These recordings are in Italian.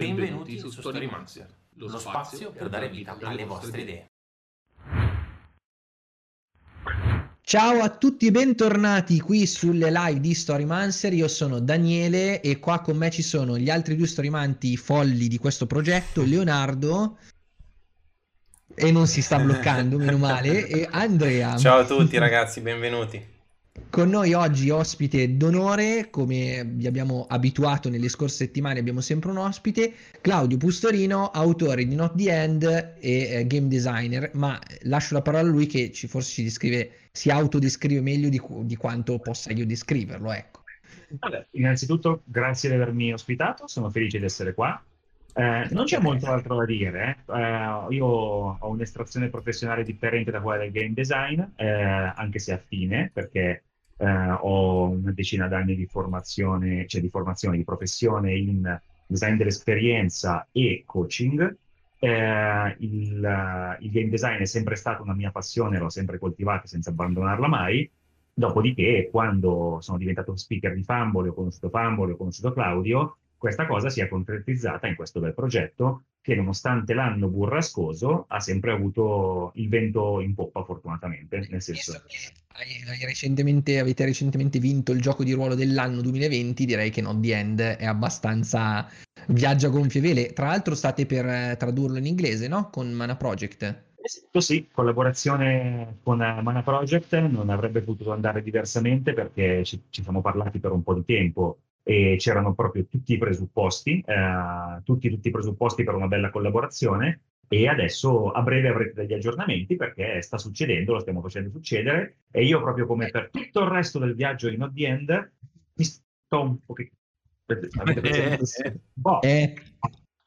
Benvenuti, su Storymaster, lo, lo spazio per dare vita alle vostre idee. Ciao a tutti e bentornati qui sulle live di Storymancer, io sono Daniele e qua con me ci sono gli altri due storymanti folli di questo progetto, Leonardo e non si sta bloccando, meno male, e Andrea. Ciao a tutti ragazzi, benvenuti. Con noi oggi ospite d'onore, come vi abbiamo abituato nelle scorse settimane, abbiamo sempre un ospite, Claudio Pustorino, autore di Not the End e eh, game designer, ma lascio la parola a lui che ci, forse ci descrive, si autodescrive meglio di, di quanto possa io descriverlo, ecco. Vabbè, innanzitutto grazie di avermi ospitato, sono felice di essere qua. Eh, non c'è molto altro da dire. Eh. Eh, io ho un'estrazione professionale differente da quella del game design, eh, anche se affine, perché eh, ho una decina d'anni di formazione, cioè di formazione, di professione in design dell'esperienza e coaching. Il, il, game design è sempre stata una mia passione, l'ho sempre coltivata senza abbandonarla mai. Dopodiché, quando sono diventato speaker di Fambole, ho conosciuto Fambole, ho conosciuto Claudio, questa cosa si è concretizzata in questo bel progetto che nonostante l'anno burrascoso ha sempre avuto il vento in poppa fortunatamente. Nel senso... Hai, hai recentemente, avete recentemente vinto il gioco di ruolo dell'anno 2020, direi che Not the End è abbastanza viaggia a gonfie vele. Tra l'altro state per eh, tradurlo in inglese, no? Con Mana Project. Esatto, sì, collaborazione con Mana Project non avrebbe potuto andare diversamente perché ci, ci siamo parlati per un po' di tempo e c'erano proprio tutti i presupposti, eh, tutti, tutti i presupposti per una bella collaborazione e adesso a breve avrete degli aggiornamenti perché sta succedendo, lo stiamo facendo succedere e io proprio come per tutto il resto del viaggio in the End mi sto un pochettino... Boh, eh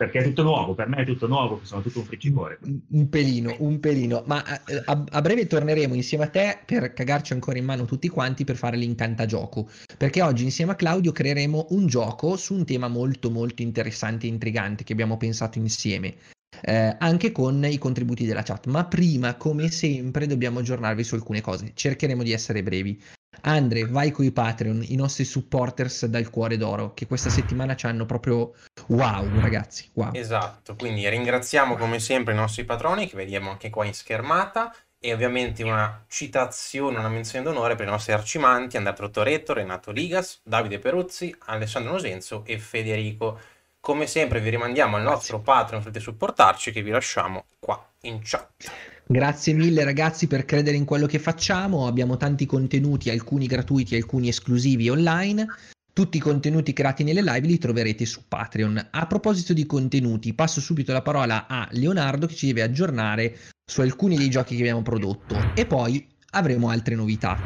perché è tutto nuovo, per me è tutto nuovo, sono tutto un friccicore. Un, un pelino, un pelino, ma eh, a, a, breve torneremo insieme a te per cagarci ancora in mano tutti quanti per fare l'incantagioco, perché oggi insieme a Claudio creeremo un gioco su un tema molto molto interessante e intrigante che abbiamo pensato insieme. Eh, anche con i contributi della chat, ma prima, come sempre, dobbiamo aggiornarvi su alcune cose. Cercheremo di essere brevi. Andre, vai con i Patreon, i nostri supporters dal cuore d'oro, che questa settimana ci hanno proprio wow, ragazzi. Wow. Esatto, quindi ringraziamo come sempre i nostri patroni, che vediamo anche qua in schermata, e ovviamente una citazione, una menzione d'onore per i nostri arcimanti, Andrea Trottoretto, Renato Ligas, Davide Peruzzi, Alessandro Nosenzo e Federico. Come sempre vi rimandiamo al nostro Patreon, potete supportarci, che vi lasciamo qua in chat. Grazie mille ragazzi per credere in quello che facciamo, abbiamo tanti contenuti, alcuni gratuiti, alcuni esclusivi online. Tutti i contenuti creati nelle live li troverete su Patreon. A proposito di contenuti, passo subito la parola a Leonardo che ci deve aggiornare su alcuni dei giochi che abbiamo prodotto e poi avremo altre novità.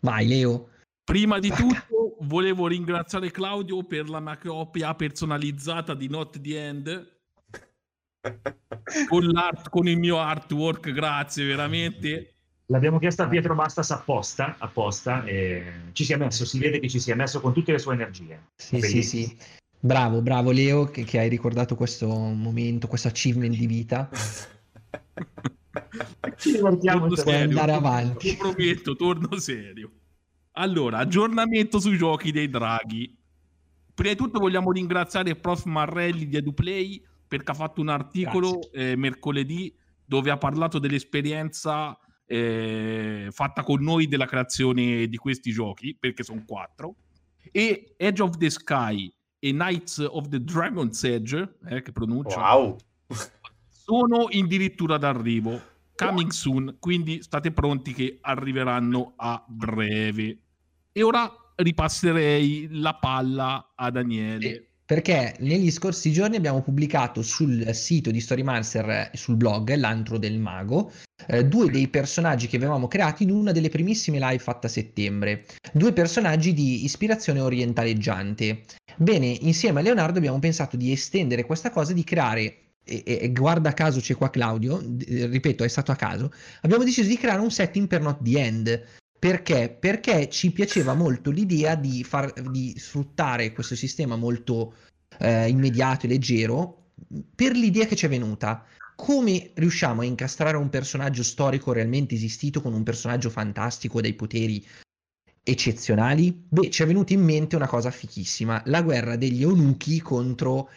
Vai Leo. Prima di tutto volevo ringraziare Claudio per la mia copia personalizzata di Not the End con, con, il mio artwork, grazie veramente. L'abbiamo chiesta a Pietro Bastas apposta, apposta e ci si è messo, si vede che ci si è messo con tutte le sue energie. Sì, sì, sì. Bravo, bravo Leo che, che hai ricordato questo momento, questo achievement di vita. ci divertiamo per andare avanti. Ti prometto, torno serio. Allora, aggiornamento sui giochi dei draghi. Prima di tutto vogliamo ringraziare il prof Marrelli di EduPlay perché ha fatto un articolo eh, mercoledì dove ha parlato dell'esperienza eh, fatta con noi della creazione di questi giochi, perché sono quattro. E Edge of the Sky e Knights of the Dragon's Edge, eh, che pronuncia, wow. sono addirittura d'arrivo. Coming soon, quindi state pronti che arriveranno a breve. E ora ripasserei la palla a Daniele. Sì perché negli scorsi giorni abbiamo pubblicato sul sito di Storymancer e sul blog L'antro del mago eh, due dei personaggi che avevamo creati in una delle primissime live fatte a settembre, due personaggi di ispirazione orientaleggiante. Bene, insieme a Leonardo abbiamo pensato di estendere questa cosa, di creare e, e, guarda caso c'è qua Claudio, ripeto è stato a caso, abbiamo deciso di creare un setting per Not the End, perché? Perché ci piaceva molto l'idea di, far, di sfruttare questo sistema molto eh, immediato e leggero per l'idea che ci è venuta. Come riusciamo a incastrare un personaggio storico realmente esistito con un personaggio fantastico dai poteri eccezionali? Beh, ci è venuta in mente una cosa fichissima, la guerra degli eunuchi contro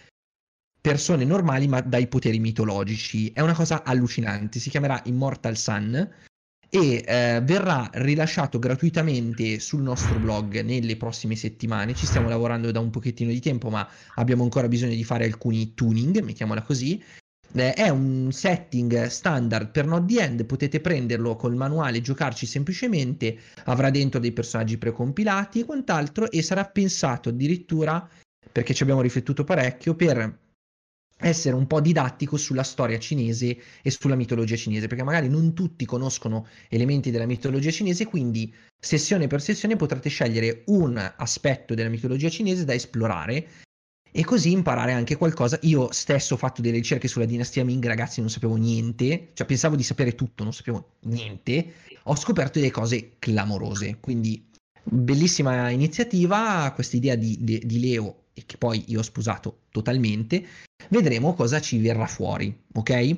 persone normali ma dai poteri mitologici. È una cosa allucinante, si chiamerà Immortal Sun e eh, verrà rilasciato gratuitamente sul nostro blog nelle prossime settimane. Ci stiamo lavorando da un pochettino di tempo, ma abbiamo ancora bisogno di fare alcuni tuning, mettiamola così. Eh, è un setting standard per Not The End, potete prenderlo col manuale, giocarci semplicemente, avrà dentro dei personaggi precompilati e quant'altro e sarà pensato addirittura, perché ci abbiamo riflettuto parecchio, per essere un po' didattico sulla storia cinese e sulla mitologia cinese, perché magari non tutti conoscono elementi della mitologia cinese, quindi sessione per sessione potrete scegliere un aspetto della mitologia cinese da esplorare e così imparare anche qualcosa. Io stesso ho fatto delle ricerche sulla dinastia Ming, ragazzi, non sapevo niente, cioè pensavo di sapere tutto, non sapevo niente. Ho scoperto delle cose clamorose, quindi bellissima iniziativa, questa idea di, di, di Leo che poi io ho sposato totalmente, vedremo cosa ci verrà fuori, ok?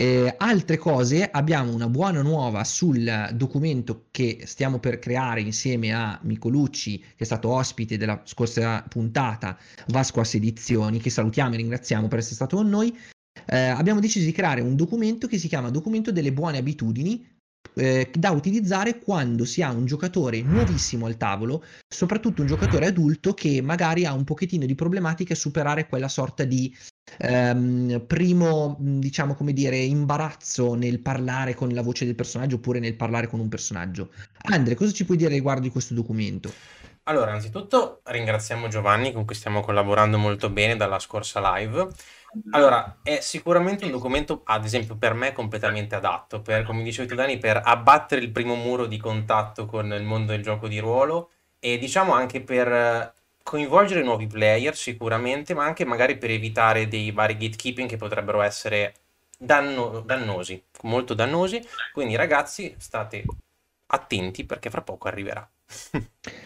Eh, altre cose, abbiamo una buona nuova sul documento che stiamo per creare insieme a Micolucci, che è stato ospite della scorsa puntata, Vasquas Edizioni, che salutiamo e ringraziamo per essere stato con noi. Eh, abbiamo deciso di creare un documento che si chiama Documento delle buone abitudini eh, da utilizzare quando si ha un giocatore nuovissimo al tavolo, soprattutto un giocatore adulto che magari ha un pochettino di problematica a superare quella sorta di ehm, primo, diciamo come dire, imbarazzo nel parlare con la voce del personaggio oppure nel parlare con un personaggio. Andre, cosa ci puoi dire riguardo di questo documento? Allora, anzitutto ringraziamo Giovanni con cui stiamo collaborando molto bene dalla scorsa live. Allora, è sicuramente un documento, ad esempio, per me completamente adatto, per, come dicevi tu Dani, per abbattere il primo muro di contatto con il mondo del gioco di ruolo e diciamo anche per coinvolgere nuovi player sicuramente, ma anche magari per evitare dei vari gatekeeping che potrebbero essere danno- dannosi, molto dannosi. Quindi ragazzi, state attenti perché fra poco arriverà.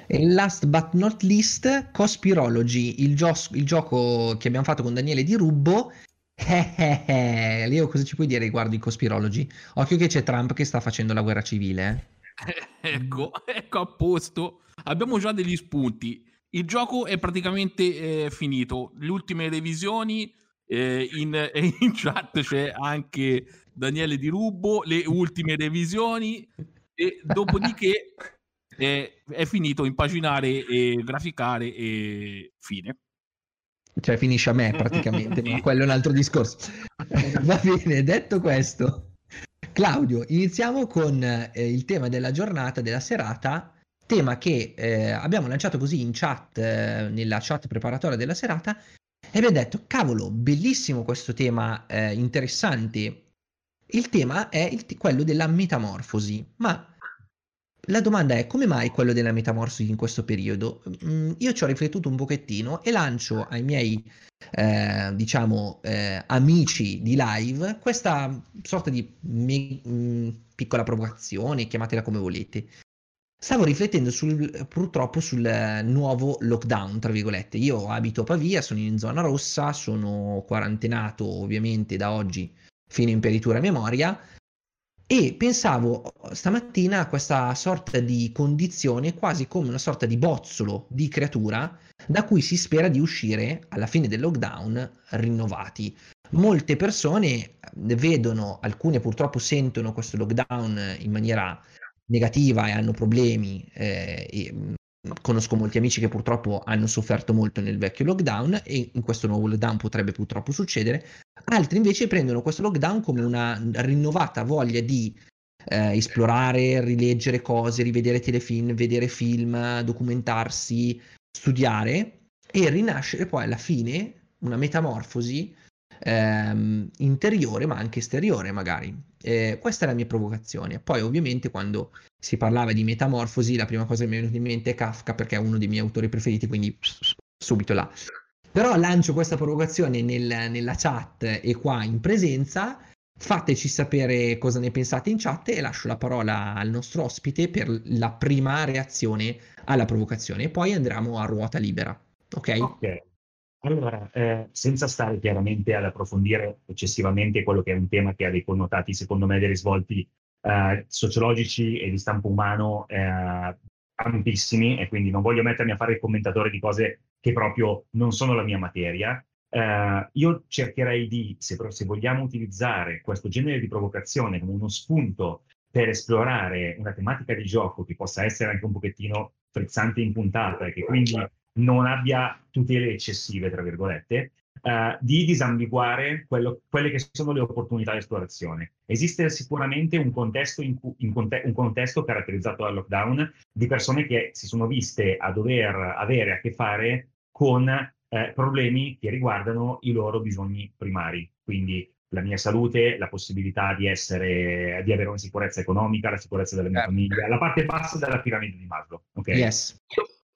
e last but not least, Cospirology, il, gio- il gioco che abbiamo fatto con Daniele Di Rubbo. Eh, eh, eh. Leo, cosa ci puoi dire riguardo i Cospirology? Occhio che c'è Trump che sta facendo la guerra civile. Eh. ecco, ecco a posto. Abbiamo già degli spunti. Il gioco è praticamente eh, finito. Le ultime revisioni eh, in, in, chat c'è anche Daniele Di Rubbo, le ultime revisioni e dopodiché è, è finito impaginare e graficare e fine. Cioè finisce a me praticamente, ma quello è un altro discorso. Va bene, detto questo, Claudio, iniziamo con eh, il tema della giornata, della serata, tema che eh, abbiamo lanciato così in chat, eh, nella chat preparatoria della serata, e abbiamo detto, cavolo, bellissimo questo tema, eh, interessante. Il tema è il t- quello della metamorfosi, ma la domanda è come mai quello della metamorfosi in questo periodo? Mm, io ci ho riflettuto un pochettino e lancio ai miei, eh, diciamo, eh, amici di live questa sorta di me- mh, mm, piccola provocazione, chiamatela come volete. Stavo riflettendo sul, purtroppo sul nuovo lockdown, tra virgolette. Io abito a Pavia, sono in zona rossa, sono quarantenato ovviamente da oggi fino in peritura memoria e pensavo stamattina a questa sorta di condizione quasi come una sorta di bozzolo di creatura da cui si spera di uscire alla fine del lockdown rinnovati. Molte persone vedono, alcune purtroppo sentono questo lockdown in maniera negativa e hanno problemi. Eh, e, mm, conosco molti amici che purtroppo hanno sofferto molto nel vecchio lockdown e in questo nuovo lockdown potrebbe purtroppo succedere. Altri invece prendono questo lockdown come una rinnovata voglia di eh, esplorare, rileggere cose, rivedere telefilm, vedere film, documentarsi, studiare e rinascere poi alla fine una metamorfosi ehm, interiore ma anche esteriore magari. Eh, questa è la mia provocazione. Poi ovviamente quando si parlava di metamorfosi la prima cosa che mi è venuta in mente è Kafka perché è uno dei miei autori preferiti, quindi subito là. Però lancio questa provocazione nel, nella chat e qua in presenza. Fateci sapere cosa ne pensate in chat e lascio la parola al nostro ospite per la prima reazione alla provocazione e poi andremo a ruota libera. Ok? Ok. Allora, eh, senza stare chiaramente ad approfondire eccessivamente quello che è un tema che ha dei connotati, secondo me, dei risvolti eh, sociologici e di stampo umano eh, ampissimi, e quindi non voglio mettermi a fare il commentatore di cose che proprio non sono la mia materia, Uh, io cercherei di, se, se, vogliamo utilizzare questo genere di provocazione come uno spunto per esplorare una tematica di gioco che possa essere anche un pochettino frizzante in puntata e che quindi non abbia tutele eccessive, tra virgolette, uh, di disambiguare quello, quelle che sono le opportunità di esplorazione. Esiste sicuramente un contesto, in cu- in conte- un contesto caratterizzato dal lockdown di persone che si sono viste a dover avere a che fare con eh, problemi che riguardano i loro bisogni primari, quindi la mia salute, la possibilità di, essere, di avere una sicurezza economica, la sicurezza della mia certo. famiglia, la parte bassa della piramide di Maslow. Okay? Yes.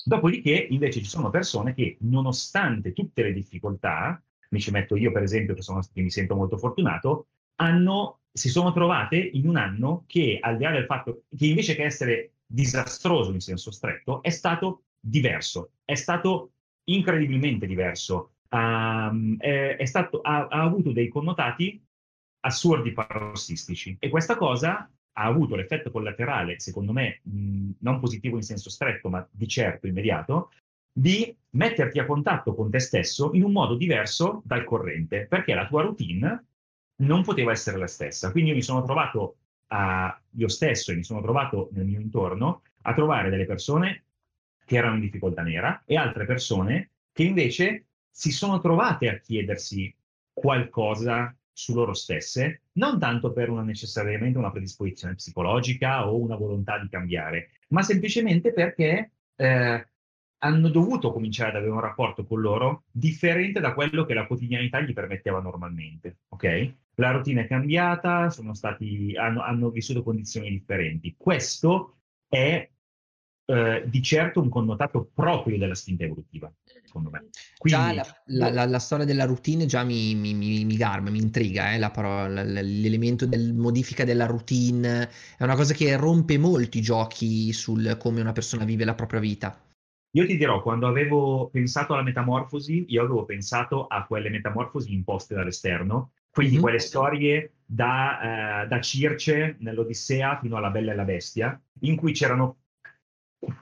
Dopodiché, invece, ci sono persone che, nonostante tutte le difficoltà, mi ci metto io, per esempio, che, sono, che mi sento molto fortunato, hanno, si sono trovate in un anno che, al di là del fatto che invece che essere disastroso in senso stretto, è stato diverso, è stato incredibilmente diverso. Um, è, è stato, ha, ha, avuto dei connotati assurdi parossistici e questa cosa ha avuto l'effetto collaterale, secondo me, mh, non positivo in senso stretto, ma di certo immediato, di metterti a contatto con te stesso in un modo diverso dal corrente, perché la tua routine non poteva essere la stessa. Quindi io mi sono trovato a, io stesso e mi sono trovato nel mio intorno a trovare delle persone che erano in difficoltà nera e altre persone che invece si sono trovate a chiedersi qualcosa su loro stesse, non tanto per una necessariamente una predisposizione psicologica o una volontà di cambiare, ma semplicemente perché eh, hanno dovuto cominciare ad avere un rapporto con loro differente da quello che la quotidianità gli permetteva normalmente. Ok? La routine è cambiata, stati, hanno, hanno vissuto condizioni differenti. Questo è eh, di certo un connotato proprio della spinta evolutiva, secondo me. Quindi, già la, la, la, la, storia della routine già mi, mi, mi, mi garba, mi intriga, eh, parola, l'elemento del modifica della routine è una cosa che rompe molto i giochi sul come una persona vive la propria vita. Io ti dirò, quando avevo pensato alla metamorfosi, io avevo pensato a quelle metamorfosi imposte dall'esterno, quindi mm-hmm. quelle storie da, eh, da Circe nell'Odissea fino alla Bella e la Bestia, in cui c'erano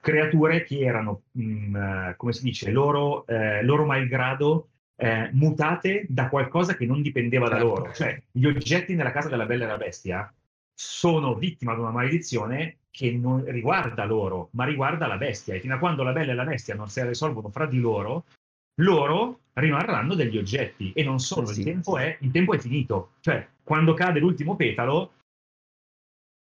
creature che erano, mh, mm, eh, come si dice, loro, eh, loro malgrado eh, mutate da qualcosa che non dipendeva da certo. loro. Cioè, gli oggetti nella casa della Bella e la Bestia sono vittima di una maledizione che non riguarda loro, ma riguarda la bestia. E fino a quando la Bella e la Bestia non si risolvono fra di loro, loro rimarranno degli oggetti. E non solo, sì, il, tempo è, il tempo è finito. Cioè, quando cade l'ultimo petalo,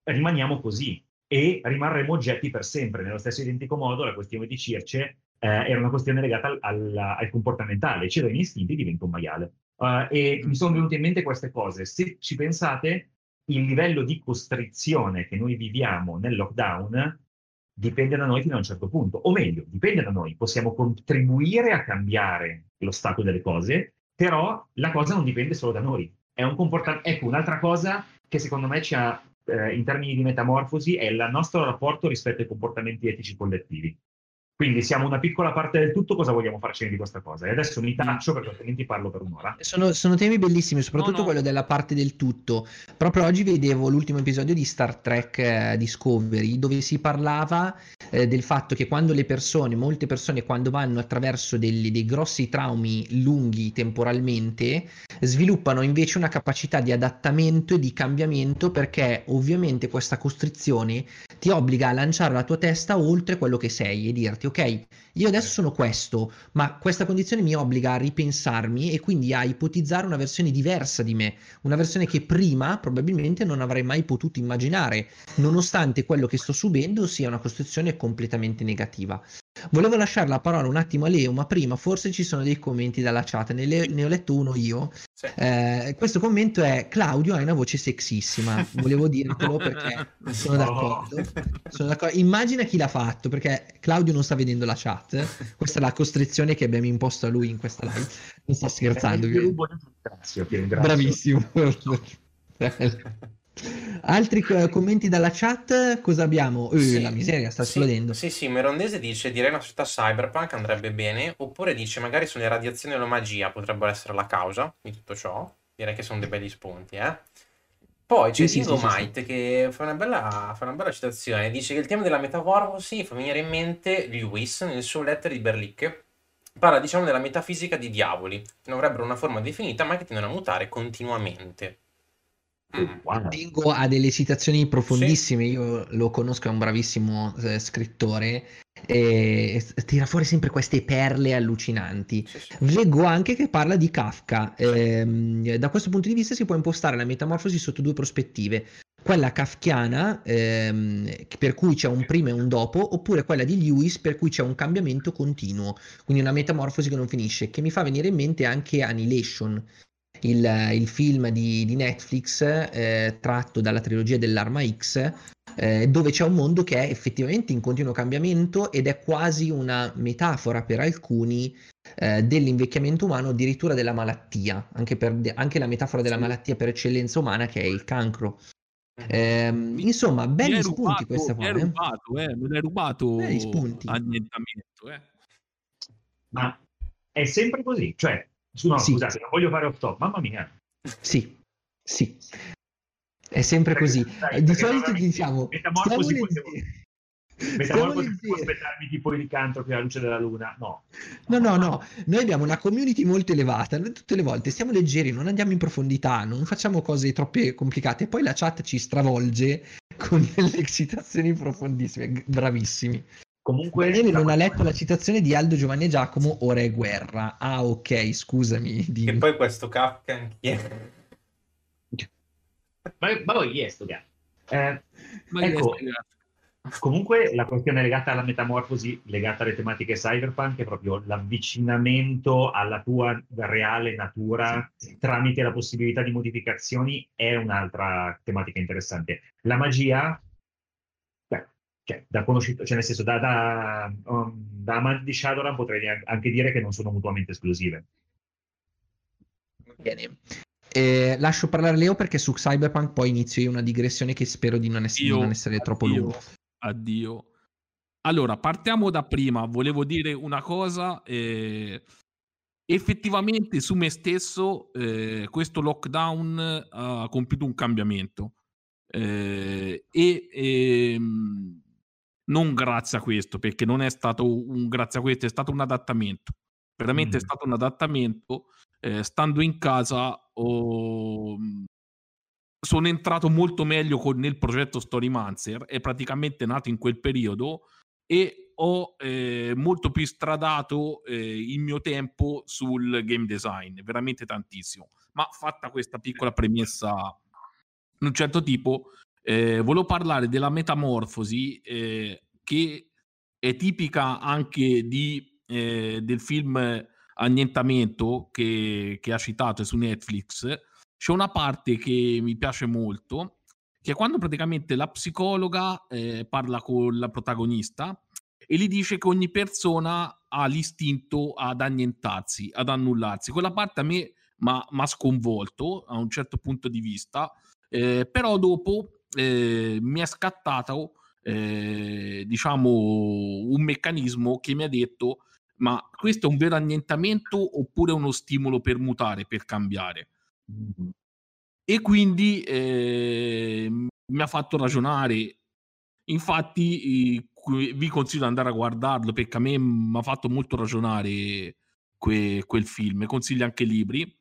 rimaniamo così e rimarremo oggetti per sempre. Nello stesso identico modo la questione di Circe eh, era una questione legata al, al, al comportamentale, cedono gli istinti diventa un maiale. Uh, e mi sono venute in mente queste cose. Se ci pensate, il livello di costrizione che noi viviamo nel lockdown dipende da noi fino a un certo punto, o meglio, dipende da noi. Possiamo contribuire a cambiare lo stato delle cose, però la cosa non dipende solo da noi. È un comportamento. Ecco, un'altra cosa che secondo me ci ha eh, in termini di metamorfosi è il nostro rapporto rispetto ai comportamenti etici collettivi. Quindi siamo una piccola parte del tutto, cosa vogliamo farcene di questa cosa? E adesso mi taccio perché altrimenti parlo per un'ora. Sono, sono temi bellissimi, soprattutto no, no. quello della parte del tutto. Proprio oggi vedevo l'ultimo episodio di Star Trek eh, Discovery, dove si parlava eh, del fatto che quando le persone, molte persone, quando vanno attraverso degli, dei grossi traumi lunghi temporalmente, sviluppano invece una capacità di adattamento e di cambiamento perché ovviamente questa costrizione ti obbliga a lanciare la tua testa oltre quello che sei e dirti ok, io adesso sono questo, ma questa condizione mi obbliga a ripensarmi e quindi a ipotizzare una versione diversa di me, una versione che prima probabilmente non avrei mai potuto immaginare, nonostante quello che sto subendo sia una costruzione completamente negativa. Volevo lasciare la parola un attimo a Leo, ma prima forse ci sono dei commenti dalla chat, ne, le, ne ho letto uno io. Sì. Eh, questo commento è Claudio hai una voce sexissima, volevo dirtelo perché sono d'accordo. sono d'accordo. Immagina chi l'ha fatto, perché Claudio non sta vedendo la chat, questa è la costrizione che abbiamo imposto a lui in questa live. Non sto scherzando. Bravissimo. Altri commenti dalla chat, cosa abbiamo? Uh, sì, la miseria sta sì, esplodendo. Sì, sì, Merondese dice direi una società cyberpunk andrebbe bene, oppure dice magari sono le radiazioni o la magia potrebbero essere la causa di tutto ciò. Direi che sono dei belli spunti, eh. Poi c'è sì, Diego sì, Might che fa una, bella, fa una, bella, citazione, dice che il tema della metamorfosi fa venire in mente Lewis nel suo lettero di Berlicke parla diciamo della metafisica di diavoli, che non avrebbero una forma definita ma che tendono a mutare continuamente. Mm. Wow. Dingo ha delle citazioni profondissime, sì. io lo conosco, è un bravissimo eh, scrittore e tira fuori sempre queste perle allucinanti. Sì, sì. Leggo anche che parla di Kafka. Eh, da questo punto di vista si può impostare la metamorfosi sotto due prospettive. Quella kafkiana, ehm, per cui c'è un prima e un dopo, oppure quella di Lewis, per cui c'è un cambiamento continuo, quindi una metamorfosi che non finisce, che mi fa venire in mente anche Annihilation, il, il film di, di Netflix eh, tratto dalla trilogia dell'Arma X, eh, dove c'è un mondo che è effettivamente in continuo cambiamento ed è quasi una metafora per alcuni eh, dell'invecchiamento umano, addirittura della malattia, anche, per, anche la metafora della malattia per eccellenza umana che è il cancro. Eh, insomma, belli spunti rubato, questa qua. Mi hai rubato, eh, me l'hai rubato annientamento. Eh. Ma è sempre così, cioè No, sì. scusate, non voglio fare off top, mamma mia. Sì, sì. È sempre perché, così. Dai, di solito diciamo... Metamorfosi. Metamorfosi può aspettarmi tipo i ricantropi alla luce della luna? No. No, no, no. Noi abbiamo una community molto elevata. Noi tutte le volte stiamo leggeri, non andiamo in profondità, non facciamo cose troppe complicate. Poi la chat ci stravolge con delle citazioni profondissime. Bravissimi. Comunque, Daniele non ha letto la citazione di Aldo Giovanni e Giacomo, ora è guerra. Ah, ok, scusami. Di... E poi questo Kafka chi è? Ma, ma poi chi è sto gatto? Eh, ecco, comunque la questione legata alla metamorfosi, legata alle tematiche cyberpunk, è proprio l'avvicinamento alla tua reale natura sì. tramite la possibilità di modificazioni, è un'altra tematica interessante. La magia cioè, da conosciuto, cioè nel senso, da, da, um, da amante di Shadowrun potrei anche dire che non sono mutuamente esclusive. Bene. Eh, lascio parlare Leo perché su Cyberpunk poi inizio io una digressione che spero di non essere, io, di non essere troppo lunga. Addio. Allora, partiamo da prima. Volevo dire una cosa. Eh, effettivamente su me stesso eh, questo lockdown ha compiuto un cambiamento. Eh, e ehm, non grazie a questo, perché non è stato un grazie a questo, è stato un adattamento. Veramente mm. è stato un adattamento. Eh, stando in casa ho... sono entrato molto meglio con, nel progetto Storymancer, è praticamente nato in quel periodo e ho eh, molto più stradato eh, il mio tempo sul game design, veramente tantissimo. Ma fatta questa piccola premessa di un certo tipo, eh, volevo parlare della metamorfosi eh, che è tipica anche di, eh, del film Annientamento che, che ha citato su Netflix. C'è una parte che mi piace molto, che è quando praticamente la psicologa eh, parla con la protagonista e gli dice che ogni persona ha l'istinto ad annientarsi, ad annullarsi. Quella parte a me mi ha sconvolto a un certo punto di vista, eh, però dopo eh, mi è scattato eh, diciamo un meccanismo che mi ha detto ma questo è un vero annientamento oppure uno stimolo per mutare, per cambiare? Mm-hmm. E quindi eh, mi ha fatto ragionare. Infatti, vi consiglio di andare a guardarlo perché a me mi ha fatto molto ragionare que- quel film. Consiglio anche libri.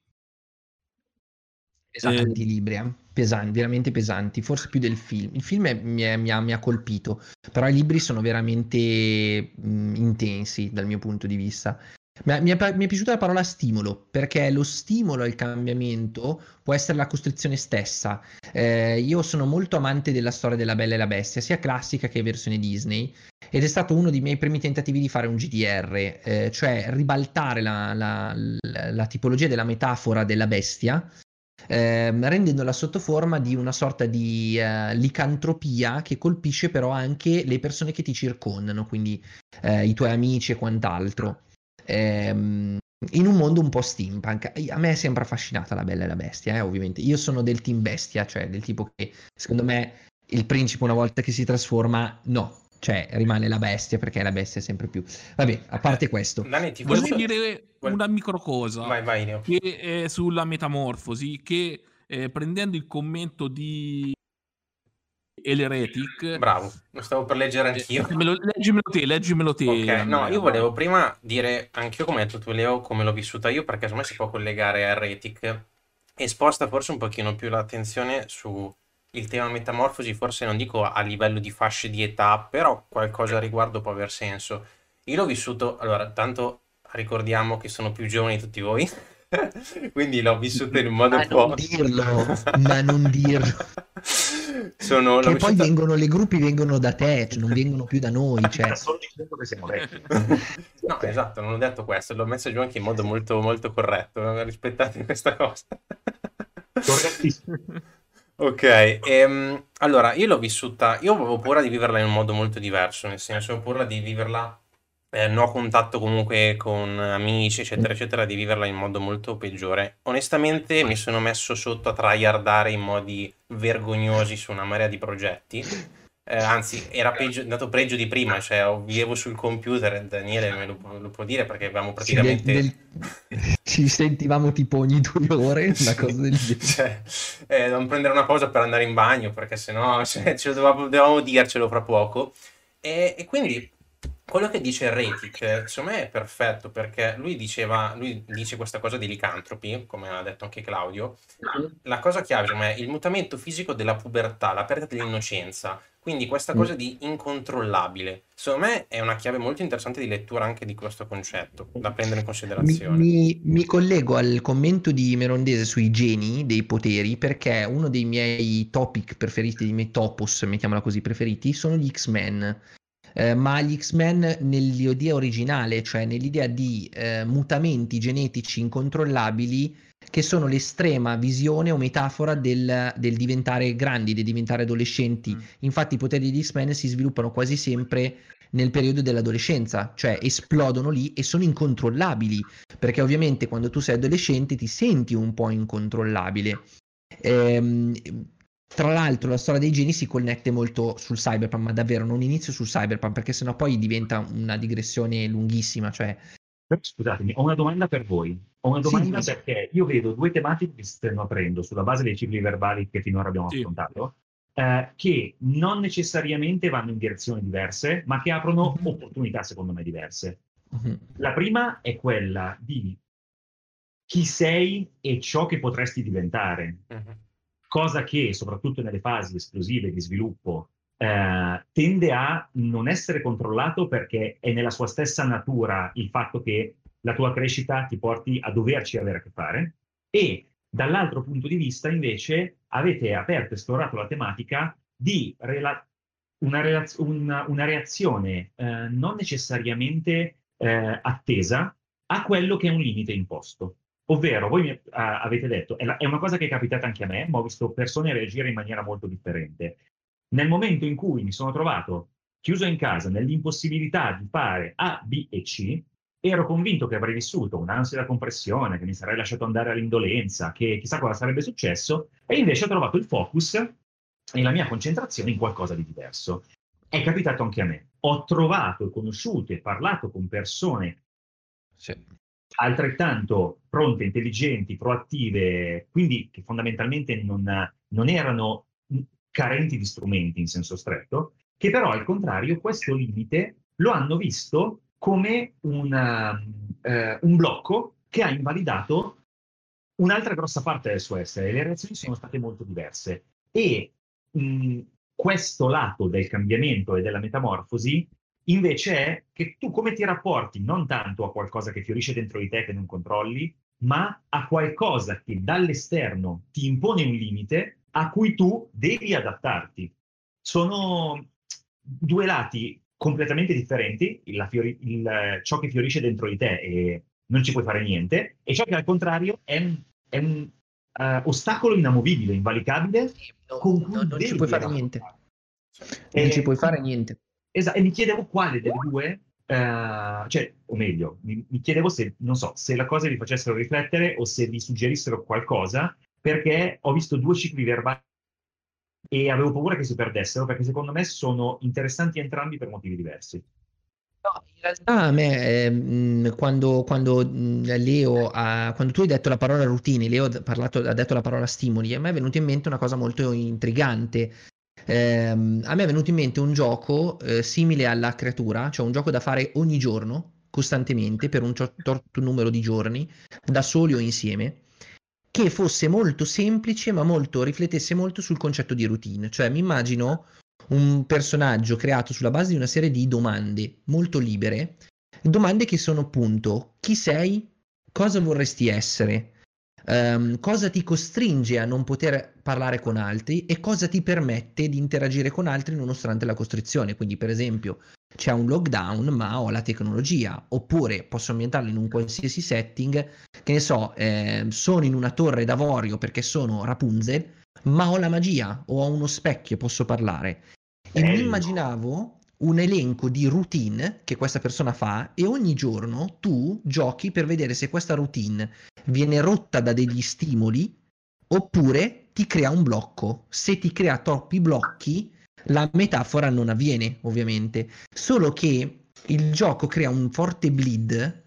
Pesanti eh, libri, eh? Pesanti, veramente pesanti, forse più del film. Il film è, mi, è, mi, ha, mi, ha, colpito, però i libri sono veramente mh, intensi dal mio punto di vista. Mi, mi, è, mi è piaciuta la parola stimolo, perché lo stimolo al cambiamento può essere la costrizione stessa. Eh, io sono molto amante della storia della Bella e la Bestia, sia classica che versione Disney, ed è stato uno dei miei primi tentativi di fare un GDR, eh, cioè ribaltare la, la, la, la tipologia della metafora della bestia eh, rendendola sotto forma di una sorta di eh, licantropia che colpisce però anche le persone che ti circondano, quindi eh, i tuoi amici e quant'altro. Ehm, in un mondo un po' steampunk. A me è sempre affascinata la bella e la bestia, eh, ovviamente. Io sono del team bestia, cioè del tipo che secondo me il principe una volta che si trasforma, no, cioè rimane la bestia perché la bestia è sempre più. Vabbè, a parte questo, Nani, ti volevo dire una micro cosa vai, vai, che è sulla metamorfosi. Che eh, prendendo il commento di e l'Eretic. Bravo, lo stavo per leggere anch'io. Leggimelo, leggimelo te, leggimelo te. Ok, no, io volevo prima dire anch'io come hai detto tu Leo, come l'ho vissuta io, perché secondo me si può collegare a Heretic e sposta forse un pochino più l'attenzione su il tema metamorfosi, forse non dico a livello di fasce di età, però qualcosa a riguardo può aver senso. Io l'ho vissuto, allora, tanto ricordiamo che sono più giovani di tutti voi, quindi l'ho vissuto in un modo ma un po'... non dirlo, ma non dirlo. Sono, Che poi vissuta- vengono, le gruppi vengono da te, cioè non vengono più da noi. Cioè. Solo dicendo che siamo vecchi. No, esatto, non ho detto questo, l'ho messo giù anche in modo molto, molto corretto, rispettate questa cosa. Correttissimo. Ok, ehm, allora io l'ho vissuta, io avevo paura di viverla in un modo molto diverso, nel senso avevo paura di viverla, eh, no contatto comunque con amici, eccetera, eccetera, di viverla in modo molto peggiore. Onestamente mi sono messo sotto a tryhardare in modi vergognosi su una marea di progetti. Eh, anzi, era peggio, andato peggio di prima, cioè io vivevo sul computer, Daniele me lo, può- lo può dire perché avevamo praticamente... del- ci sentivamo tipo ogni due ore, una cosa del genere. Cioè, eh, non prendere una pausa per andare in bagno perché sennò cioè, ce lo dovevamo, dovevamo dircelo fra poco. E, e quindi quello che dice Retic, secondo me è perfetto perché lui diceva, lui dice questa cosa di licantropi, come ha detto anche Claudio. La cosa chiave secondo me è il mutamento fisico della pubertà, la perdita dell'innocenza. Quindi questa cosa di incontrollabile, secondo me è una chiave molto interessante di lettura anche di questo concetto, da prendere in Mi, considerazione. mi- mi collego al commento di Merondese sui geni dei poteri perché uno dei miei topic preferiti, dei miei topos, mettiamola così, preferiti, sono gli X-Men. Eh, ma gli X-Men nell'idea originale, cioè nell'idea di eh, mutamenti genetici incontrollabili che sono l'estrema visione o metafora del, del diventare grandi, del diventare adolescenti. Mm. Infatti i poteri degli X-Men si sviluppano quasi sempre nel periodo dell'adolescenza, cioè esplodono lì e sono incontrollabili, perché ovviamente quando tu sei adolescente ti senti un po' incontrollabile. Ehm, tra l'altro la storia dei geni si connette molto sul cyberpunk, ma davvero non inizio sul cyberpunk, perché sennò poi diventa una digressione lunghissima, cioè Scusatemi, ho una domanda per voi. Ho una domanda Sì, sì. perché io vedo due tematiche che si stanno aprendo sulla base dei cicli verbali che finora abbiamo Sì. affrontato, eh, che non necessariamente vanno in direzioni diverse, ma che aprono Mhm. opportunità, secondo me, diverse. mhm. La prima è quella di chi sei e ciò che potresti diventare, Mhm. Cosa che, soprattutto nelle fasi esplosive di sviluppo, eh, tende a non essere controllato perché è nella sua stessa natura il fatto che la tua crescita ti porti a doverci avere a che fare e dall'altro punto di vista invece avete aperto e esplorato la tematica di rela- una, relaz- una- una reazione eh, non necessariamente eh, attesa a quello che è un limite imposto. Ovvero, voi mi eh, avete detto, è, la- è una cosa che è capitata anche a me, ma ho visto persone reagire in maniera molto differente. Nel momento in cui mi sono trovato chiuso in casa nell'impossibilità di fare A, B e C, ero convinto che avrei vissuto un'ansia da compressione, che mi sarei lasciato andare all'indolenza, che chissà cosa sarebbe successo, e invece ho trovato il focus e la mia concentrazione in qualcosa di diverso. È capitato anche a me. Ho trovato, conosciuto e parlato con persone Sì. Altrettanto pronte, intelligenti, proattive, quindi che fondamentalmente non, non erano carenti di strumenti in senso stretto, che però al contrario questo limite lo hanno visto come una, eh, un blocco che ha invalidato un'altra grossa parte del suo essere. Le reazioni sono state molto diverse e mh, questo lato del cambiamento e della metamorfosi invece è che tu come ti rapporti non tanto a qualcosa che fiorisce dentro di te che non controlli, ma a qualcosa che dall'esterno ti impone un limite a cui tu devi adattarti. Sono due lati completamente differenti, fiori- il- ciò che fiorisce dentro di te e non ci puoi fare niente, e ciò che al contrario è un, è un, eh, ostacolo inamovibile, invalicabile, con cui No, non ci puoi fare niente. Non ci puoi fare niente. Esatto, e mi chiedevo quale delle due, eh, cioè, o meglio, mi, mi chiedevo se, non so, se la cosa vi facessero riflettere o se vi suggerissero qualcosa, perché ho visto due cicli verbali e avevo paura che si perdessero, perché secondo me sono interessanti entrambi per motivi diversi. No, in realtà a me, eh, quando, quando, Leo ha, quando tu hai detto la parola routine, Leo ha, parlato, ha detto la parola stimoli, a me è venuta in mente una cosa molto intrigante. Ehm, a me è venuto in mente un gioco eh, simile alla creatura, cioè un gioco da fare ogni giorno, costantemente, per un certo numero di giorni, da soli o insieme, che fosse molto semplice ma molto riflettesse molto sul concetto di routine. Cioè mi immagino un personaggio creato sulla base di una serie di domande molto libere, domande che sono appunto chi sei, cosa vorresti essere, um, cosa ti costringe a non poter parlare con altri e cosa ti permette di interagire con altri nonostante la costrizione. Quindi per esempio c'è un lockdown ma ho la tecnologia, oppure posso ambientarlo in un qualsiasi setting, che ne so, eh, sono in una torre d'avorio perché sono Rapunzel, ma ho la magia o ho uno specchio posso parlare. E mi immaginavo un elenco di routine che questa persona fa e ogni giorno tu giochi per vedere se questa routine viene rotta da degli stimoli oppure ti crea un blocco. Se ti crea troppi blocchi, la metafora non avviene, ovviamente. Solo che il gioco crea un forte bleed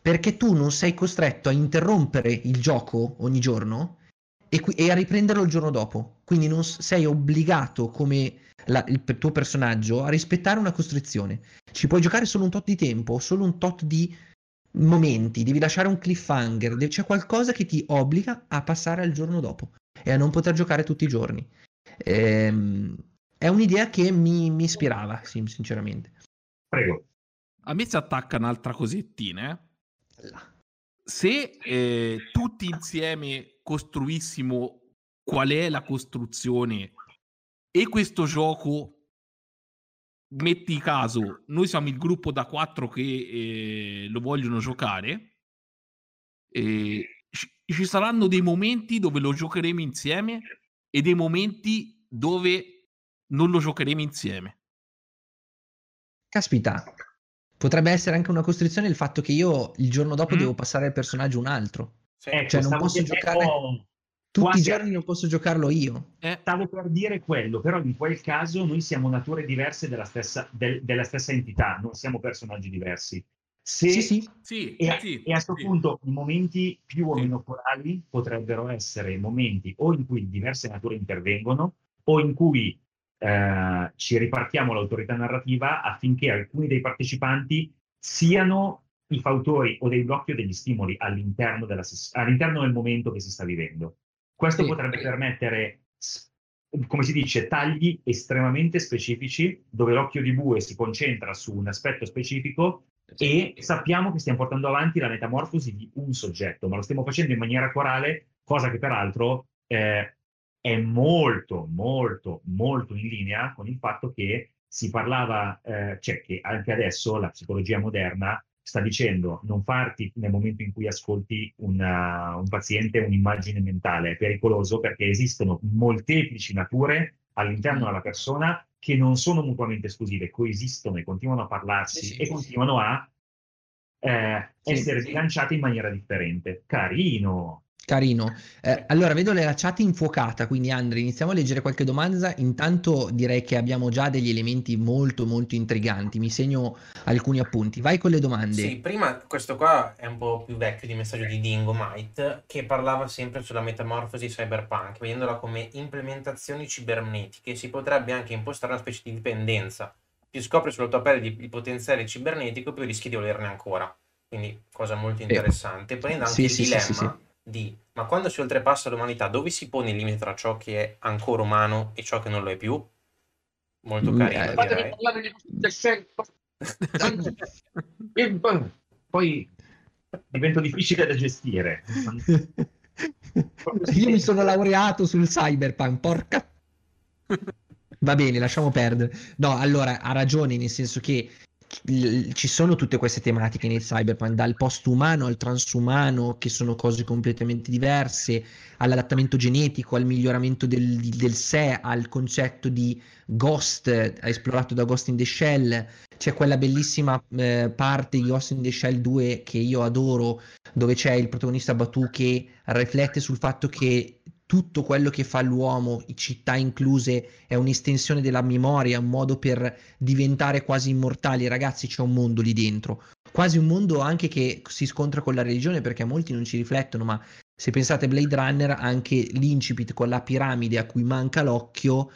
perché tu non sei costretto a interrompere il gioco ogni giorno e, e a riprenderlo il giorno dopo. Quindi non sei obbligato come la, il tuo personaggio a rispettare una costrizione. Ci puoi giocare solo un tot di tempo, solo un tot di momenti, devi lasciare un cliffhanger, c'è qualcosa che ti obbliga a passare al giorno dopo e a non poter giocare tutti i giorni. Ehm, è un'idea che mi, mi ispirava, sì, sinceramente. Prego. A me si attacca un'altra cosettina. Eh. Se eh, tutti insieme costruissimo qual è la costruzione e questo gioco metti caso, noi siamo il gruppo da quattro che eh, lo vogliono giocare. E ci saranno dei momenti dove lo giocheremo insieme e dei momenti dove non lo giocheremo insieme. Caspita, potrebbe essere anche una costrizione il fatto che io il giorno dopo mm. devo passare il personaggio un altro. Sì. Ecco, cioè non posso giocare tutti i giorni non posso giocarlo io. Eh. Stavo per dire quello, però in quel caso noi siamo nature diverse della stessa, del, della stessa entità, non siamo personaggi diversi. Se, sì, sì. sì, e, a, sì, e a questo sì. punto i momenti più o meno corali potrebbero essere momenti o in cui diverse nature intervengono o in cui eh, ci ripartiamo l'autorità narrativa affinché alcuni dei partecipanti siano i fautori o dei blocchi o degli stimoli all'interno, della, all'interno del momento che si sta vivendo. Questo sì. potrebbe permettere, come si dice, tagli estremamente specifici dove l'occhio di bue si concentra su un aspetto specifico e sappiamo che stiamo portando avanti la metamorfosi di un soggetto, ma lo stiamo facendo in maniera corale, cosa che peraltro eh, è molto, molto, molto in linea con il fatto che si parlava, eh, cioè che anche adesso la psicologia moderna sta dicendo non farti nel momento in cui ascolti una, un paziente un'immagine mentale, è pericoloso perché esistono molteplici nature all'interno mm. della persona che non sono mutuamente esclusive, coesistono e continuano a parlarsi sì, sì, e sì, continuano a eh, essere bilanciate in maniera differente. Carino, Carino. Eh, allora, vedo la chat infuocata, quindi Andre, iniziamo a leggere qualche domanda. Intanto direi che abbiamo già degli elementi molto molto intriganti. Mi segno alcuni appunti. Vai con le domande. Sì, prima questo qua è un po' più vecchio di messaggio di Dingo Might, che parlava sempre sulla metamorfosi cyberpunk, vedendola come implementazioni cibernetiche. Si potrebbe anche impostare una specie di dipendenza. Più scopri sulla tua pelle il potenziale cibernetico, più rischi di volerne ancora. Quindi, cosa molto interessante. Prende anche sì, il sì, dilemma. Sì, di ma quando si oltrepassa l'umanità, dove si pone il limite tra ciò che è ancora umano e ciò che non lo è più? Molto mm, carino, eh, direi. Poi diventa difficile da gestire. Io mi sono laureato sul cyberpunk, porca. Va bene, lasciamo perdere. No, allora ha ragione, nel senso che ci sono tutte queste tematiche nel cyberpunk, dal post-umano al transumano, che sono cose completamente diverse, all'adattamento genetico, al miglioramento del, del sé, al concetto di Ghost, esplorato da Ghost in the Shell. C'è quella bellissima eh, parte di Ghost in the Shell 2 che io adoro, dove c'è il protagonista Batu che riflette sul fatto che tutto quello che fa l'uomo, città incluse, è un'estensione della memoria, un modo per diventare quasi immortali. Ragazzi, c'è un mondo lì dentro, quasi un mondo anche che si scontra con la religione perché molti non ci riflettono, ma se pensate a Blade Runner, anche l'incipit con la piramide a cui manca l'occhio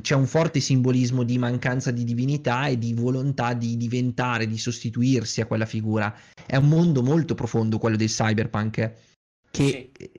c'è un forte simbolismo di mancanza di divinità e di volontà di diventare, di sostituirsi a quella figura. È un mondo molto profondo quello del cyberpunk che sì.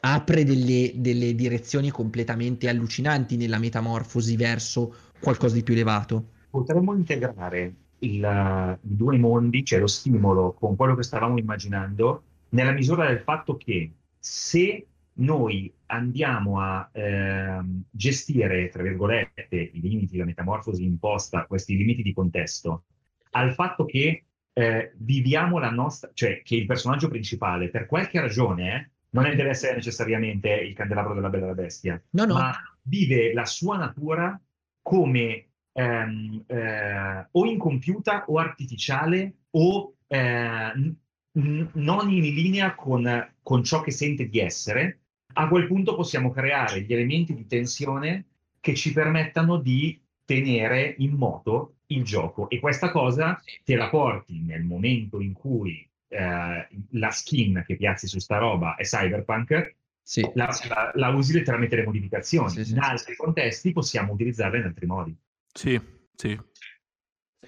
Apre delle, delle direzioni completamente allucinanti nella metamorfosi verso qualcosa di più elevato. Potremmo integrare il, i due mondi, cioè lo stimolo, con quello che stavamo immaginando, nella misura del fatto che se noi andiamo a eh, gestire, tra virgolette, i limiti, la metamorfosi imposta, questi limiti di contesto, al fatto che eh, viviamo la nostra, cioè che il personaggio principale, per qualche ragione, eh, non deve essere necessariamente il candelabro della bella bestia, no, no. ma vive la sua natura come ehm, eh, o incompiuta o artificiale o eh, n- non in linea con, con ciò che sente di essere, a quel punto possiamo creare gli elementi di tensione che ci permettano di tenere in moto il gioco e questa cosa te la porti nel momento in cui eh, la skin che piazzi su sta roba è cyberpunk sì. la, la, la, usi letteralmente le modificazioni sì, in altri contesti possiamo utilizzarla in altri modi sì, sì.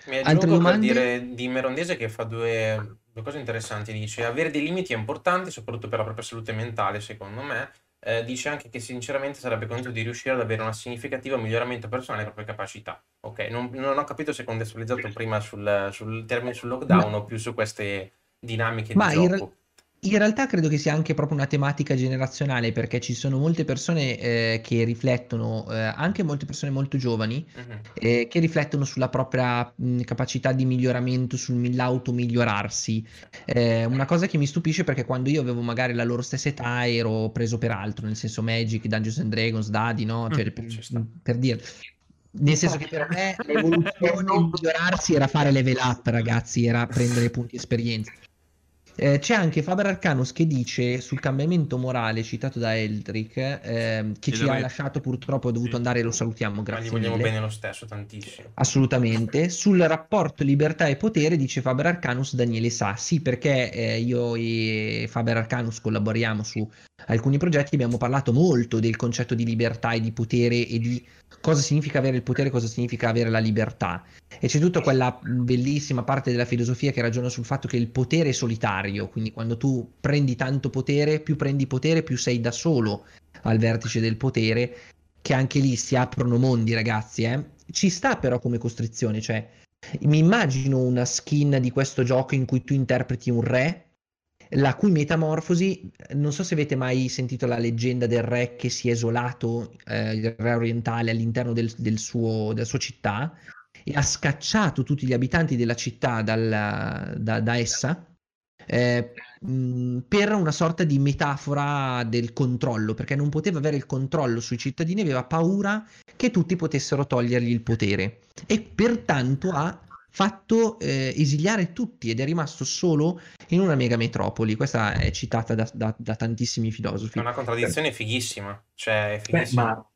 Mi aggiungo domande? per dire di Merondese che fa due, due cose interessanti. Dice avere dei limiti è importante, soprattutto per la propria salute mentale, secondo me. Eh, dice anche che sinceramente sarebbe contento di riuscire ad avere un significativo miglioramento personale delle proprie capacità. Ok, non, non ho capito se contestualizzato prima sul, sul termine sul lockdown Ma... o più su queste dinamiche Ma di gioco. In realtà credo che sia anche proprio una tematica generazionale perché ci sono molte persone eh, che riflettono, eh, anche molte persone molto giovani, uh-huh. eh, che riflettono sulla propria mh, capacità di miglioramento, sull'automigliorarsi. Eh, una cosa che mi stupisce perché quando io avevo magari la loro stessa età ero preso per altro, nel senso Magic, Dungeons and Dragons, Dadi, no? Cioè, mm, per, per dire nel senso che per me l'evoluzione, migliorarsi era fare level up, ragazzi, era prendere punti esperienza. Eh, c'è anche Faber Arcanus che dice sul cambiamento morale citato da Eldrick eh, che ci ha lasciato purtroppo, è dovuto sì. andare, lo salutiamo, grazie. Ma gli vogliamo bene lo stesso, tantissimo. Assolutamente. Sul rapporto libertà e potere dice Faber Arcanus Daniele Sa, sì perché eh, io e Faber Arcanus collaboriamo su alcuni progetti, abbiamo parlato molto del concetto di libertà e di potere e di cosa significa avere il potere, cosa significa avere la libertà. E c'è tutta quella bellissima parte della filosofia che ragiona sul fatto che il potere è solitario, quindi quando tu prendi tanto potere, più prendi potere, più sei da solo al vertice del potere, che anche lì si aprono mondi, ragazzi. Eh? Ci sta però come costrizione, cioè mi immagino una skin di questo gioco in cui tu interpreti un re la cui metamorfosi, non so se avete mai sentito la leggenda del re che si è isolato, eh, il re orientale, all'interno del, del suo, della sua città e ha scacciato tutti gli abitanti della città dal, da, da, essa eh, mh, per una sorta di metafora del controllo, perché non poteva avere il controllo sui cittadini, aveva paura che tutti potessero togliergli il potere. E pertanto ha fatto eh, esiliare tutti ed è rimasto solo in una mega metropoli. Questa è citata da, da, da tantissimi filosofi. È una contraddizione fighissima. Cioè, è fighissima. Beh, ma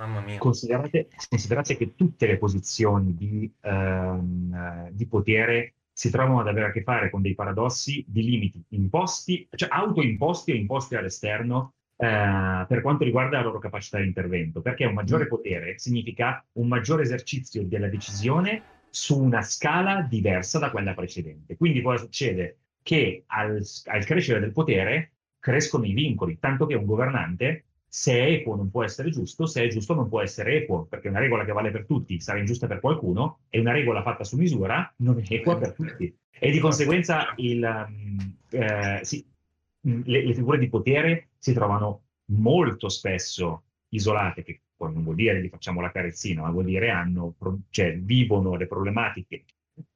Mamma mia. Considerate, considerate, che tutte le posizioni di, ehm, di, potere si trovano ad avere a che fare con dei paradossi di limiti imposti, cioè autoimposti o imposti all'esterno eh, per quanto riguarda la loro capacità di intervento, perché un maggiore mm. potere significa un maggiore esercizio della decisione su una scala diversa da quella precedente. Quindi cosa succede? Che al, al crescere del potere crescono i vincoli, tanto che un governante se è equo non può essere giusto, se è giusto non può essere equo, perché una regola che vale per tutti sarà ingiusta per qualcuno e una regola fatta su misura non è equa per tutti. E di conseguenza il, um, eh, sì, le, le, figure di potere si trovano molto spesso isolate, che poi non vuol dire gli facciamo la carezzina, ma vuol dire hanno, cioè, vivono le problematiche.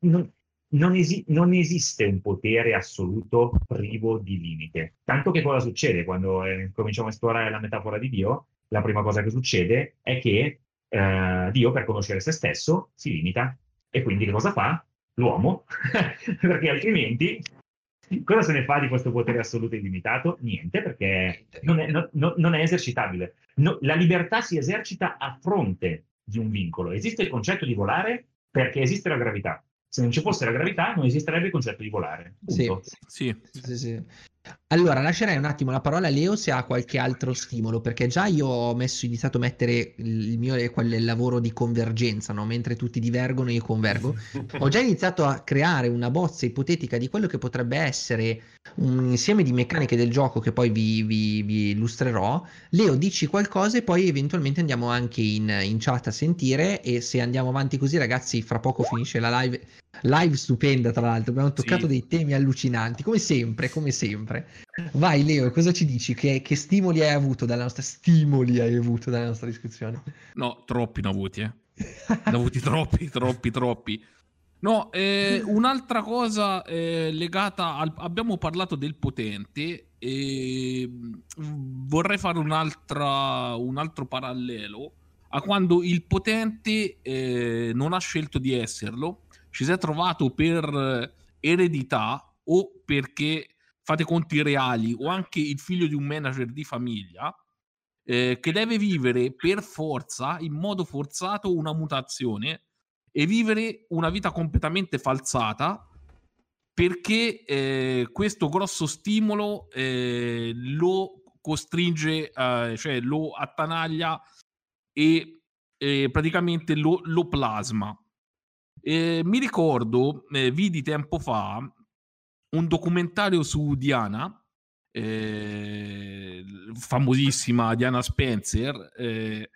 Non, non, esi- non, esiste un potere assoluto privo di limite. Tanto che cosa succede quando eh, cominciamo a esplorare la metafora di Dio? La prima cosa che succede è che eh, Dio, per conoscere se stesso, si limita. E quindi che cosa fa? L'uomo, perché altrimenti Cosa se ne fa di questo potere assoluto e illimitato? Niente, perché non è, no, no, non è esercitabile. No, la libertà si esercita a fronte di un vincolo. Esiste il concetto di volare perché esiste la gravità. Se non ci fosse la gravità, non esisterebbe il concetto di volare. Sì, sì, sì, sì. Allora, lascerei un attimo la parola a Leo se ha qualche altro stimolo, perché già io ho messo, iniziato a mettere il mio il lavoro di convergenza, no? mentre tutti divergono io convergo. ho già iniziato a creare una bozza ipotetica di quello che potrebbe essere un insieme di meccaniche del gioco che poi vi, vi, vi illustrerò. Leo, dici qualcosa e poi eventualmente andiamo anche in, in chat a sentire e se andiamo avanti così ragazzi, fra poco finisce la live live stupenda tra l'altro, abbiamo toccato sì. dei temi allucinanti, come sempre, come sempre. Vai Leo, cosa ci dici? Che, che, stimoli hai avuto dalla nostra stimoli hai avuto dalla nostra discussione? No, troppi ne ho avuti, eh. ne ho avuti troppi, troppi, troppi. No, eh, un'altra cosa eh, legata al... abbiamo parlato del potente e vorrei fare un'altra, un altro parallelo a quando il potente eh, non ha scelto di esserlo ci si è trovato per eh, eredità o perché fate conti reali o anche il figlio di un manager di famiglia eh, che deve vivere per forza, in modo forzato, una mutazione e vivere una vita completamente falsata perché eh, questo grosso stimolo eh, lo costringe, eh, cioè lo attanaglia e praticamente lo, lo plasma. Eh, mi ricordo, eh, vidi tempo fa un documentario su Diana, eh, famosissima Diana Spencer, eh,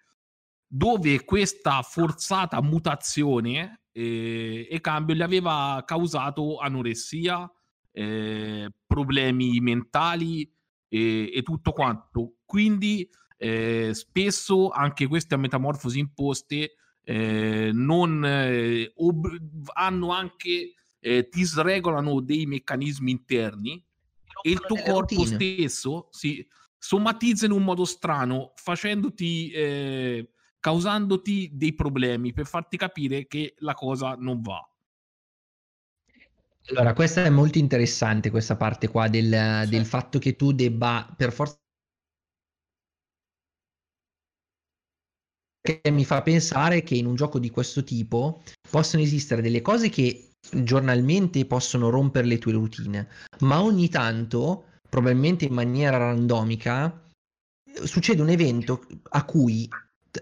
dove questa forzata mutazione eh, e cambio gli aveva causato anoressia, eh, problemi mentali e tutto quanto. Quindi spesso anche queste metamorfosi imposte eh, non, eh, ob- hanno anche, eh, ti sregolano dei meccanismi interni e il tuo corpo routine. stesso si somatizza in un modo strano, facendoti, eh, causandoti dei problemi per farti capire che la cosa non va. Allora, questa è molto interessante, questa parte qua del, sì. del fatto che tu debba per forza che mi fa pensare che in un gioco di questo tipo possono esistere delle cose che giornalmente possono rompere le tue routine, ma ogni tanto, probabilmente in maniera randomica, succede un evento a cui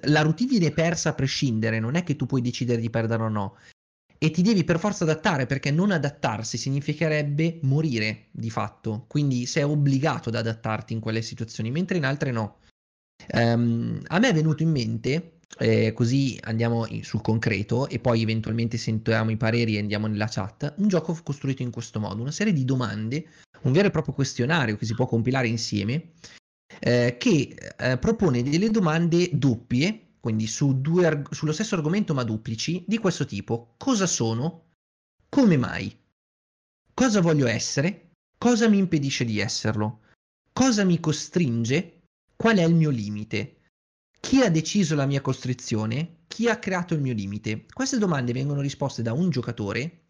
la routine viene persa a prescindere, non è che tu puoi decidere di perdere o no. E ti devi per forza adattare perché non adattarsi significherebbe morire di fatto. Quindi sei obbligato ad adattarti in quelle situazioni, mentre in altre no. Um, a me è venuto in mente, eh, così andiamo in, sul concreto e poi eventualmente sentiamo i pareri e andiamo nella chat, un gioco costruito in questo modo, una serie di domande, un vero e proprio questionario che si può compilare insieme, eh, che eh, propone delle domande doppie, quindi su due, sullo stesso argomento ma duplici, di questo tipo. Cosa sono? Come mai? Cosa voglio essere? Cosa mi impedisce di esserlo? Cosa mi costringe Qual è il mio limite? Chi ha deciso la mia costrizione? Chi ha creato il mio limite? Queste domande vengono risposte da un giocatore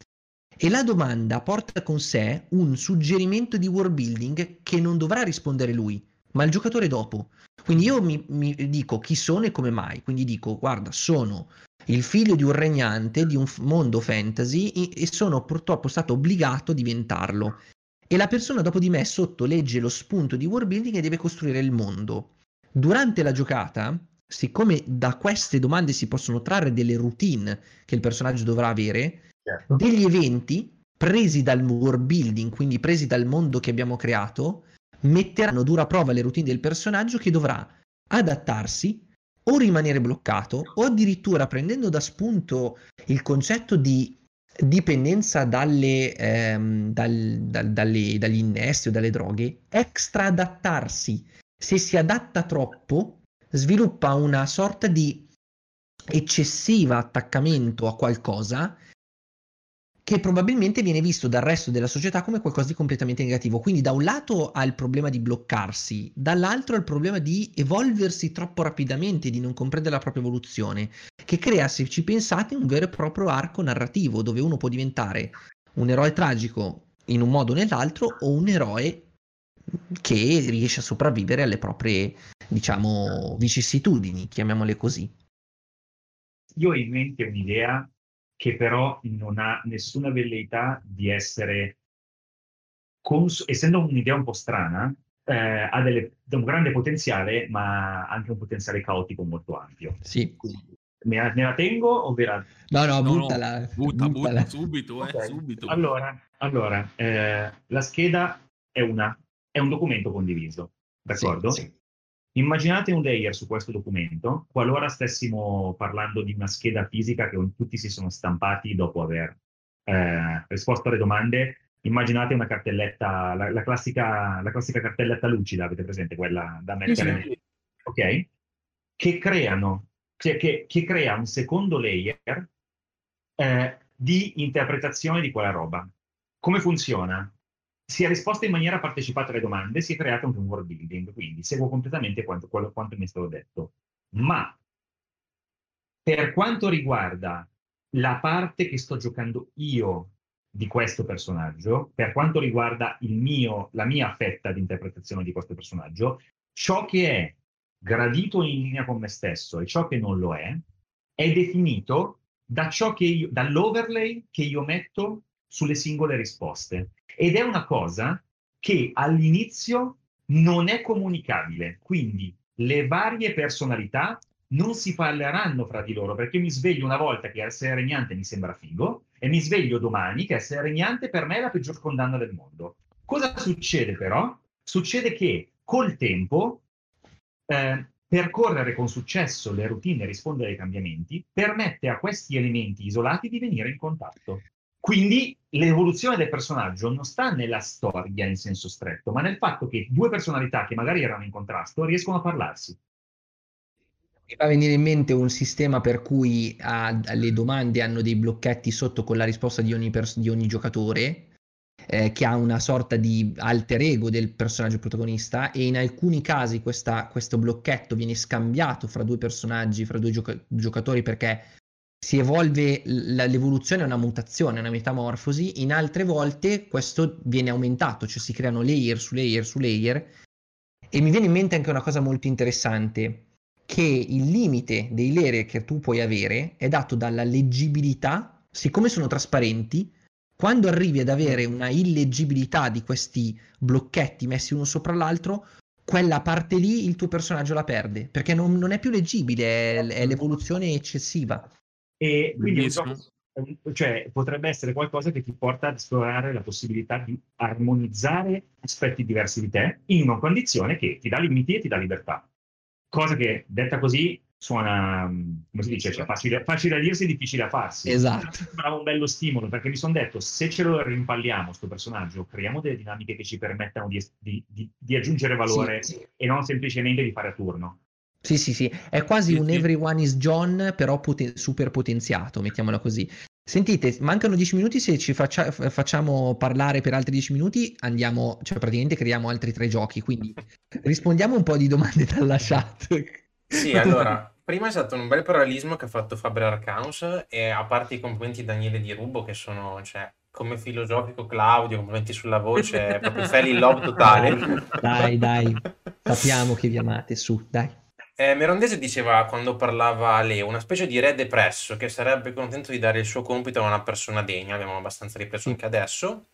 e la domanda porta con sé un suggerimento di world building che non dovrà rispondere lui, ma il giocatore dopo. Quindi io mi, mi dico chi sono e come mai. Quindi dico, guarda, sono il figlio di un regnante di un mondo fantasy e sono purtroppo stato obbligato a diventarlo e la persona dopo di me sotto legge lo spunto di world building e deve costruire il mondo. Durante la giocata, siccome da queste domande si possono trarre delle routine che il personaggio dovrà avere, certo. degli eventi presi dal world building, quindi presi dal mondo che abbiamo creato, metteranno dura prova le routine del personaggio che dovrà adattarsi o rimanere bloccato o addirittura prendendo da spunto il concetto di dipendenza dalle, ehm, dal, dal, dalle, dagli innesti o dalle droghe, extra adattarsi. Se si adatta troppo, sviluppa una sorta di eccessiva attaccamento a qualcosa che probabilmente viene visto dal resto della società come qualcosa di completamente negativo. Quindi da un lato ha il problema di bloccarsi, dall'altro ha il problema di evolversi troppo rapidamente, di non comprendere la propria evoluzione, che crea, se ci pensate, un vero e proprio arco narrativo dove uno può diventare un eroe tragico in un modo o nell'altro o un eroe che riesce a sopravvivere alle proprie, diciamo, vicissitudini, chiamiamole così. Io ho in mente un'idea che però non ha nessuna velleità di essere cons- essendo un'idea un po' strana, eh, ha delle, un grande potenziale, ma anche un potenziale caotico molto ampio. Sì. Quindi, me, la, me la tengo o vera... No, no, No, no, buttala. Butta, buttala. butta subito, eh, Ok. subito. Allora, allora eh, la scheda è, una, è un documento condiviso, d'accordo? Sì, sì. Immaginate un layer su questo documento, qualora stessimo parlando di una scheda fisica che tutti si sono stampati dopo aver eh, risposto alle domande. Immaginate una cartelletta, la, la classica, la classica cartelletta lucida, avete presente quella da mettere? sì. Ok? Che creano, cioè che, che crea un secondo layer eh, di interpretazione di quella roba. Come funziona? Si è risposto in maniera partecipata alle domande, si è creato anche un world building, quindi seguo completamente quanto, quello, quanto mi è stato detto. Ma per quanto riguarda la parte che sto giocando io di questo personaggio, per quanto riguarda mio, la mia fetta di interpretazione di questo personaggio, ciò che è gradito in linea con me stesso e ciò che non lo è, è definito da io, dall'overlay che io metto sulle singole risposte. Ed è una cosa che all'inizio non è comunicabile. Quindi le varie personalità non si parleranno fra di loro perché mi sveglio una volta che essere regnante mi sembra figo e mi sveglio domani che essere regnante per me è la peggior condanna del mondo. Cosa succede però? Succede che col tempo eh, percorrere con successo le routine e rispondere ai cambiamenti permette a questi elementi isolati di venire in contatto. Quindi l'evoluzione del personaggio non sta nella storia in senso stretto, ma nel fatto che due personalità che magari erano in contrasto riescono a parlarsi. Mi fa venire in mente un sistema per cui ah, le domande hanno dei blocchetti sotto con la risposta di ogni, pers- di ogni giocatore, eh, che ha una sorta di alter ego del personaggio protagonista, e in alcuni casi questa- questo blocchetto viene scambiato fra due personaggi, fra due gioca- giocatori, perché si evolve, l'evoluzione è una mutazione, una metamorfosi, in altre volte questo viene aumentato, cioè si creano layer su layer su layer, e mi viene in mente anche una cosa molto interessante che il limite dei layer che tu puoi avere è dato dalla leggibilità, siccome sono trasparenti, quando arrivi ad avere una illeggibilità di questi blocchetti messi uno sopra l'altro, quella parte lì il tuo personaggio la perde, perché non, non è più leggibile, è, è l'evoluzione eccessiva. E quindi un gioco- cioè, potrebbe essere qualcosa che ti porta ad esplorare la possibilità di armonizzare aspetti diversi di te in una condizione che ti dà limiti e ti dà libertà. Cosa che, detta così, suona, mm, come si dice, cioè, facile, facile a dirsi e difficile a farsi. Esatto. Sembrava un bello stimolo perché mi sono detto se ce lo rimpalliamo sto personaggio creiamo delle dinamiche che ci permettano di, di- di- di aggiungere valore Sì, sì. e non semplicemente di fare a turno Sì, sì, sì, è quasi Sì, un sì. Everyone is John, però poten- super potenziato, mettiamola così. Sentite, mancano 10 minuti, se ci faccia- facciamo parlare per altri 10 minuti andiamo, cioè praticamente creiamo altri tre giochi, quindi rispondiamo un po' di domande dalla chat. Sì, allora, prima è stato un bel parallelismo che ha fatto Faber Arcaus e a parte i complimenti di Daniele Di Rubo che sono, cioè, come filosofico Claudio, complimenti sulla voce, proprio fell in love totale. Dai, dai, sappiamo che vi amate, su, dai. Eh, Merondese diceva quando parlava a Leo una specie di re depresso che sarebbe contento di dare il suo compito a una persona degna, abbiamo abbastanza ripreso anche adesso.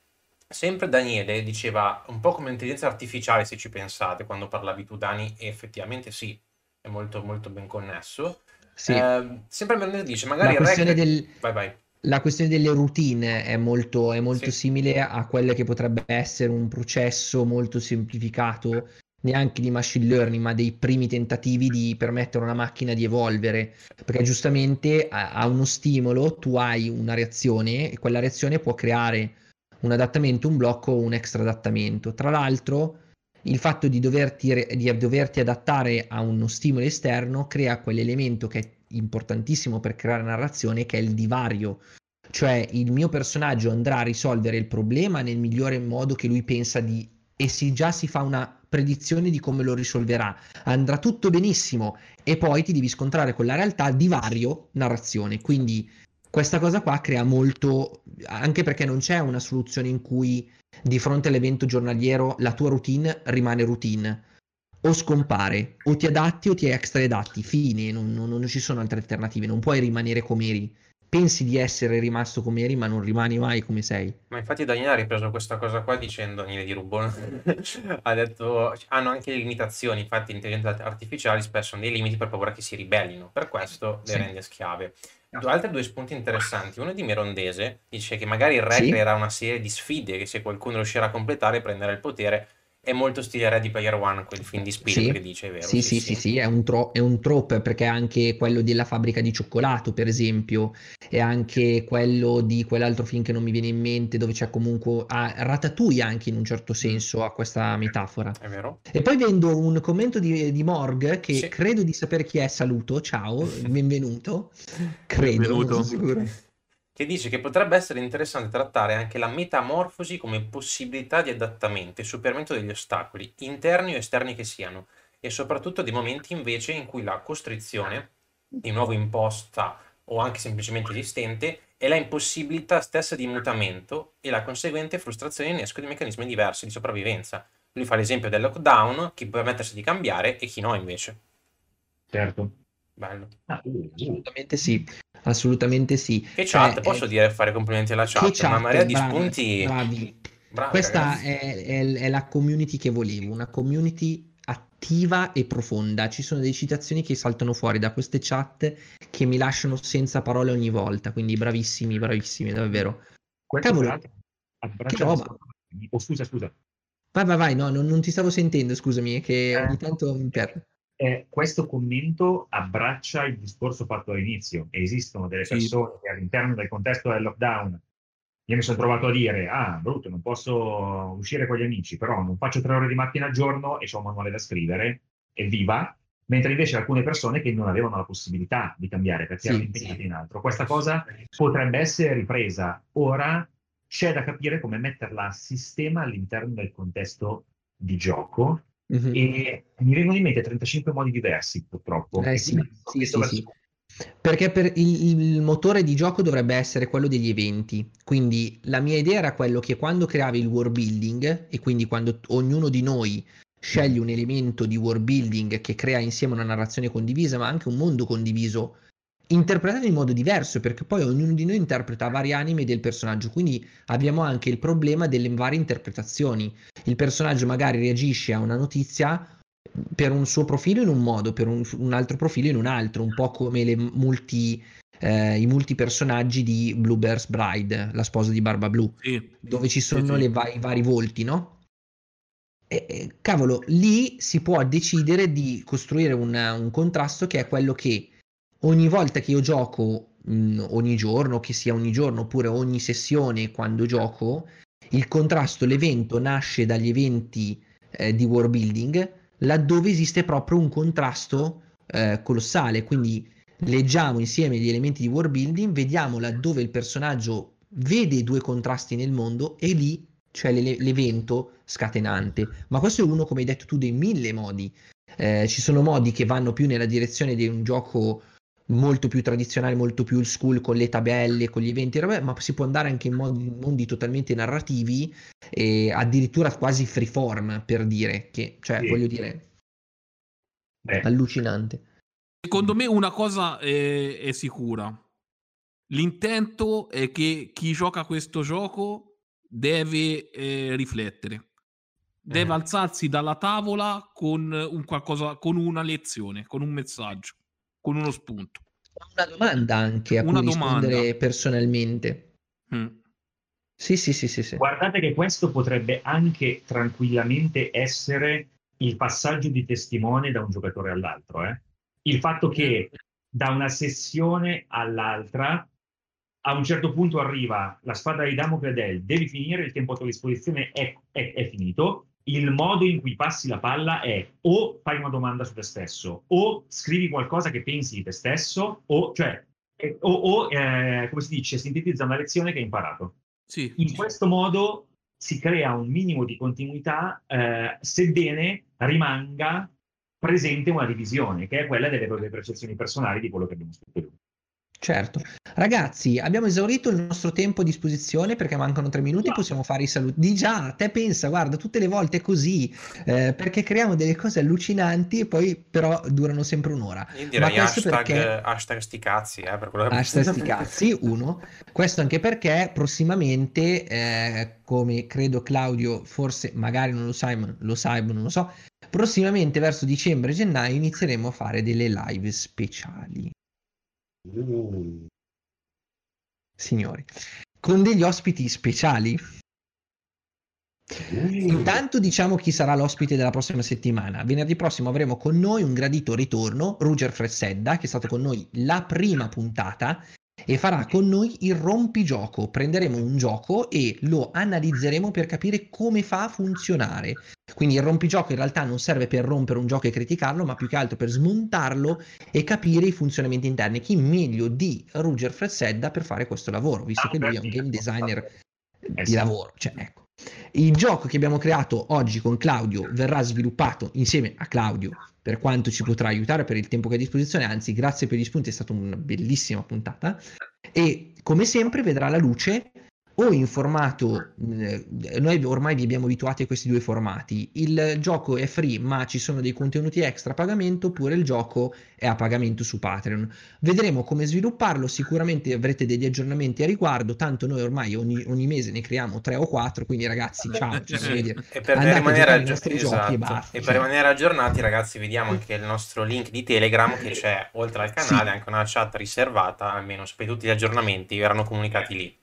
Sempre Daniele diceva un po' come intelligenza artificiale se ci pensate quando parlavi tu Dani e effettivamente sì, è molto molto ben connesso. Sì, Eh, sempre Merondese dice magari la questione che- del... Vai vai. La questione delle routine è molto, è molto Sì. simile a quelle che potrebbe essere un processo molto semplificato, neanche di machine learning, ma dei primi tentativi di permettere a una macchina di evolvere. Perché giustamente a, a uno stimolo tu hai una reazione e quella reazione può creare un adattamento, un blocco o un extra adattamento. Tra l'altro, il fatto di doverti, di doverti adattare a uno stimolo esterno crea quell'elemento che è importantissimo per creare narrazione, che è il divario. Cioè il mio personaggio andrà a risolvere il problema nel migliore modo che lui pensa di... e si già si fa una predizione di come lo risolverà. Andrà tutto benissimo e poi ti devi scontrare con la realtà divario narrazione. Quindi questa cosa qua crea molto, anche perché non c'è una soluzione in cui di fronte all'evento giornaliero la tua routine rimane routine. O scompare, o ti adatti o ti extra adatti, fine, non, non- non ci sono altre alternative, non puoi rimanere come eri pensi di essere rimasto come eri, ma non rimani mai come sei. Ma infatti Daniele ha ripreso questa cosa qua dicendo, Daniele di Rubone, ha detto, hanno anche le limitazioni, infatti le intelligenze artificiali spesso hanno dei limiti per paura che si ribellino, per questo le Sì. rende schiave. Due, altri due spunti interessanti, uno di Mirondese, dice che magari il re Sì. creerà una serie di sfide che se qualcuno riuscirà a completare prenderà il potere, è molto stile Ready Player One, quel film di Spielberg Sì. dice, è vero? Sì, sì, sì, sì, è un, tro- è un trope perché anche quello della fabbrica di cioccolato, per esempio, è anche quello di quell'altro film che non mi viene in mente, dove c'è comunque ah, Ratatouille anche in un certo senso a questa metafora. È vero? E poi vendo un commento di, di Morg che Sì. credo di sapere chi è. Saluto, ciao, benvenuto. Credo, Benvenuto. sicuro. Che dice che potrebbe essere interessante trattare anche la metamorfosi come possibilità di adattamento e superamento degli ostacoli, interni o esterni che siano, e soprattutto dei momenti invece in cui la costrizione, di nuovo imposta o anche semplicemente esistente, è la impossibilità stessa di mutamento e la conseguente frustrazione innesco di meccanismi diversi di sopravvivenza. Lui fa l'esempio del lockdown, chi può permettersi di cambiare e chi no invece. Certo. Bello. Ah, uh, uh. Assolutamente sì, assolutamente sì. Che chat, Cioè, posso eh, dire fare complimenti alla che chat, una marea di spunti. bravi. Bravi, Questa è, è- è la community che volevo, una community attiva e profonda. Ci sono delle citazioni che saltano fuori da queste chat che mi lasciano senza parole ogni volta, quindi bravissimi, bravissimi, davvero. Questo Cavolo, che roba. Oh, scusa, scusa. Vai, vai, vai, no, non, non ti stavo sentendo, scusami, che Eh. ogni tanto mi perdo. Eh, questo commento abbraccia il discorso fatto all'inizio. Esistono delle Sì. persone che all'interno del contesto del lockdown io mi sono trovato a dire: Ah, brutto, non posso uscire con gli amici, però non faccio tre ore di macchina al giorno e ho un manuale da scrivere, evviva. Mentre invece alcune persone che non avevano la possibilità di cambiare perché Sì, erano impegnate in altro. Questa cosa potrebbe essere ripresa. Ora c'è da capire come metterla a sistema all'interno del contesto di gioco Mhm. e mi vengono in mente 35 modi diversi purtroppo. Eh sì, sì, sì, sì. Perché per il, il motore di gioco dovrebbe essere quello degli eventi. Quindi la mia idea era quello che quando creavi il world building e quindi quando t- ognuno di noi sceglie un elemento di world building che crea insieme una narrazione condivisa, ma anche un mondo condiviso, interpretato in modo diverso, perché poi ognuno di noi interpreta varie anime del personaggio. Quindi abbiamo anche il problema delle varie interpretazioni. Il personaggio magari reagisce a una notizia per un suo profilo in un modo, per un, un altro profilo in un altro, un po' come le multi, eh, i multi personaggi di Bluebird's Bride, la sposa di Barba Blu, Sì. dove ci sono sì. le va- i vari volti, no? E, e, cavolo, lì si può decidere di costruire un, un contrasto che è quello che ogni volta che io gioco, mh, ogni giorno, che sia ogni giorno oppure ogni sessione quando gioco, il contrasto, l'evento nasce dagli eventi eh, di world building, laddove esiste proprio un contrasto eh, colossale. Quindi leggiamo insieme gli elementi di world building, vediamo laddove il personaggio vede due contrasti nel mondo e lì c'è l'ele- l'evento scatenante. Ma questo è uno, come hai detto tu, dei mille modi. Eh, ci sono modi che vanno più nella direzione di un gioco molto più tradizionale, molto più old school con le tabelle, con gli eventi, ma si può andare anche in modi- mondi totalmente narrativi e addirittura quasi freeform per dire che, cioè, Sì. voglio dire, Beh, allucinante. Secondo me una cosa è, è sicura. L'intento è che chi gioca questo gioco deve eh, riflettere. Deve Mhm. alzarsi dalla tavola con un qualcosa, con una lezione, con un messaggio, con uno spunto. Una domanda anche a Una cui rispondere domanda. personalmente. Mm. Sì, sì, sì, sì, sì. Guardate che questo potrebbe anche tranquillamente essere il passaggio di testimone da un giocatore all'altro. eh. Il fatto che da una sessione all'altra a un certo punto arriva la spada di Damocle del devi finire, il tempo a tua disposizione è, è- è finito. Il modo in cui passi la palla è o fai una domanda su te stesso, o scrivi qualcosa che pensi di te stesso, o cioè, eh, o, o, eh, come si dice, sintetizza una lezione che hai imparato. Sì, In questo modo si crea un minimo di continuità, eh, sebbene rimanga presente una divisione, che è quella delle proprie percezioni personali di quello che abbiamo scritto. Certo. Ragazzi, abbiamo esaurito il nostro tempo a disposizione perché mancano tre minuti, possiamo fare i saluti. Di già, te pensa, guarda, tutte le volte è così, eh, perché creiamo delle cose allucinanti e poi però durano sempre un'ora. Io direi Ma hashtag, perché- hashtag sti cazzi, eh, per quello che Hashtag sti cazzi, uno. Questo anche perché prossimamente, eh, come credo Claudio, forse magari non lo sai, ma lo sai, ma non lo so, prossimamente verso dicembre-gennaio inizieremo a fare delle live speciali. Signori, con degli ospiti speciali. Intanto diciamo chi sarà l'ospite della prossima settimana. Venerdì prossimo avremo con noi un gradito ritorno, Ruger Fressedda, che è stato con noi la prima puntata e farà con noi il rompigioco. Prenderemo un gioco e lo analizzeremo per capire come fa a funzionare. Quindi il rompigioco in realtà non serve per rompere un gioco e criticarlo, ma più che altro per smontarlo e capire i funzionamenti interni. Chi meglio di Ruger Fressedda per fare questo lavoro, visto che lui è un game designer Eh di lavoro. Cioè, ecco. Il gioco che abbiamo creato oggi con Claudio verrà sviluppato insieme a Claudio per quanto ci potrà aiutare per il tempo che ha a disposizione, anzi grazie per gli spunti, è stata una bellissima puntata e come sempre vedrà la luce o in formato, eh, noi ormai vi abbiamo abituati a questi due formati, il gioco è free ma ci sono dei contenuti extra a pagamento oppure il gioco è a pagamento su Patreon. Vedremo come svilupparlo, sicuramente avrete degli aggiornamenti a riguardo, tanto noi ormai ogni, ogni mese ne creiamo tre o quattro, quindi ragazzi ciao, ci si vede. E per Andate rimanere, aggi- giochi esatto. e basta, E per cioè. rimanere aggiornati, ragazzi, vediamo anche il nostro link di Telegram che c'è oltre al canale, Sì. anche una chat riservata, almeno per tutti gli aggiornamenti verranno comunicati lì.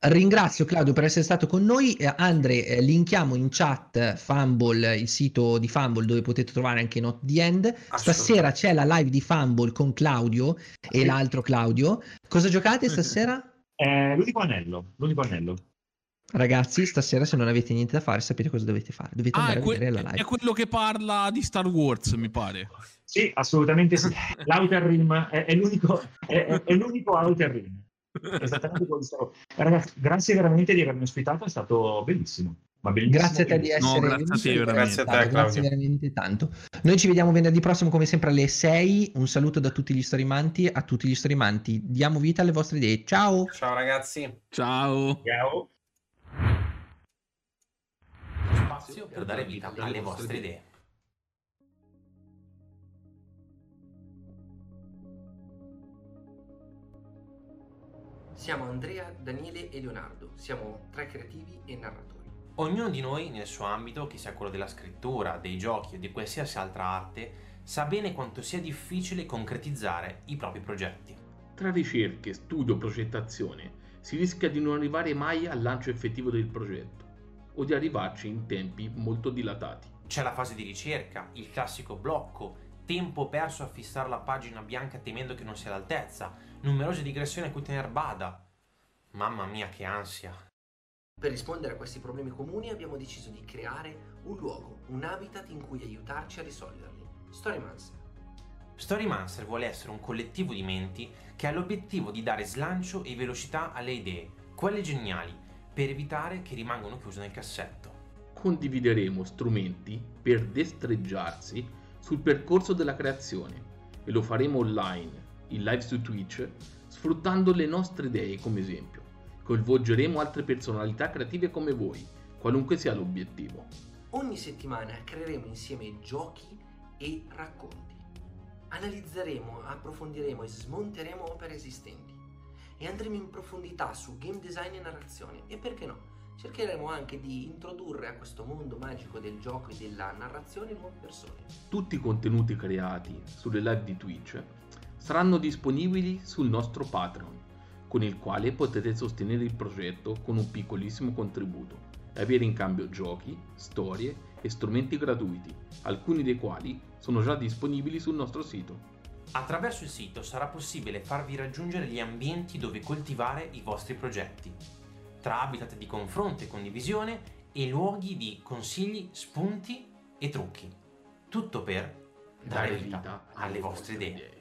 Ringrazio Claudio per essere stato con noi. Eh, Andre, eh, linkiamo in chat Fumble, il sito di Fumble dove potete trovare anche Not the End. Stasera c'è la live di Fumble con Claudio e Sì. l'altro Claudio. Cosa giocate stasera? Eh, l'unico anello, l'unico anello. Ragazzi, stasera se non avete niente da fare sapete cosa dovete fare. Dovete Ah, andare è, a que- vedere la è live. quello che parla di Star Wars, mi pare. Sì, assolutamente sì. L'Outer Rim è, è l'unico, è, è- è l'unico Outer Rim. Esattamente quello che stavo- Ragazzi, grazie veramente di avermi ospitato, è stato bellissimo. Ma bellissimo Grazie a te di essere No, grazie a te, veramente. Grazie a te, Grazie Claudio. veramente tanto. Noi ci vediamo venerdì prossimo come sempre alle 6. Un saluto da tutti gli storimanti. A tutti gli storimanti. Diamo vita alle vostre idee. Ciao! Ciao ragazzi. Ciao. Ciao. Spazio per dare vita alle vostre idee. Siamo Andrea, Daniele e Leonardo, siamo tre creativi e narratori. Ognuno di noi nel suo ambito, che sia quello della scrittura, dei giochi o di qualsiasi altra arte, sa bene quanto sia difficile concretizzare i propri progetti. Tra ricerche, studio, progettazione si rischia di non arrivare mai al lancio effettivo del progetto o di arrivarci in tempi molto dilatati. C'è la fase di ricerca, il classico blocco, tempo perso a fissare la pagina bianca temendo che non sia all'altezza, numerose digressioni a cui tener bada. Mamma mia che ansia. Per rispondere a questi problemi comuni abbiamo deciso di creare un luogo, un habitat in cui aiutarci a risolverli. Storymancer. Storymancer vuole essere un collettivo di menti che ha l'obiettivo di dare slancio e velocità alle idee, quelle geniali, per evitare che rimangano chiuse nel cassetto. Condivideremo strumenti per destreggiarsi sul percorso della creazione e lo faremo online, in live su Twitch, sfruttando le nostre idee come esempio. Coinvolgeremo altre personalità creative come voi, qualunque sia l'obiettivo. Ogni settimana creeremo insieme giochi e racconti. Analizzeremo, approfondiremo e smonteremo opere esistenti. E andremo in profondità su game design e narrazione. E perché no? Cercheremo anche di introdurre a questo mondo magico del gioco e della narrazione nuove persone. Tutti i contenuti creati sulle live di Twitch saranno disponibili sul nostro Patreon, con il quale potete sostenere il progetto con un piccolissimo contributo e avere in cambio giochi, storie e strumenti gratuiti, alcuni dei quali sono già disponibili sul nostro sito. Attraverso il sito sarà possibile farvi raggiungere gli ambienti dove coltivare i vostri progetti, tra habitat di confronto e condivisione e luoghi di consigli, spunti e trucchi. Tutto per dare vita alle vostre idee.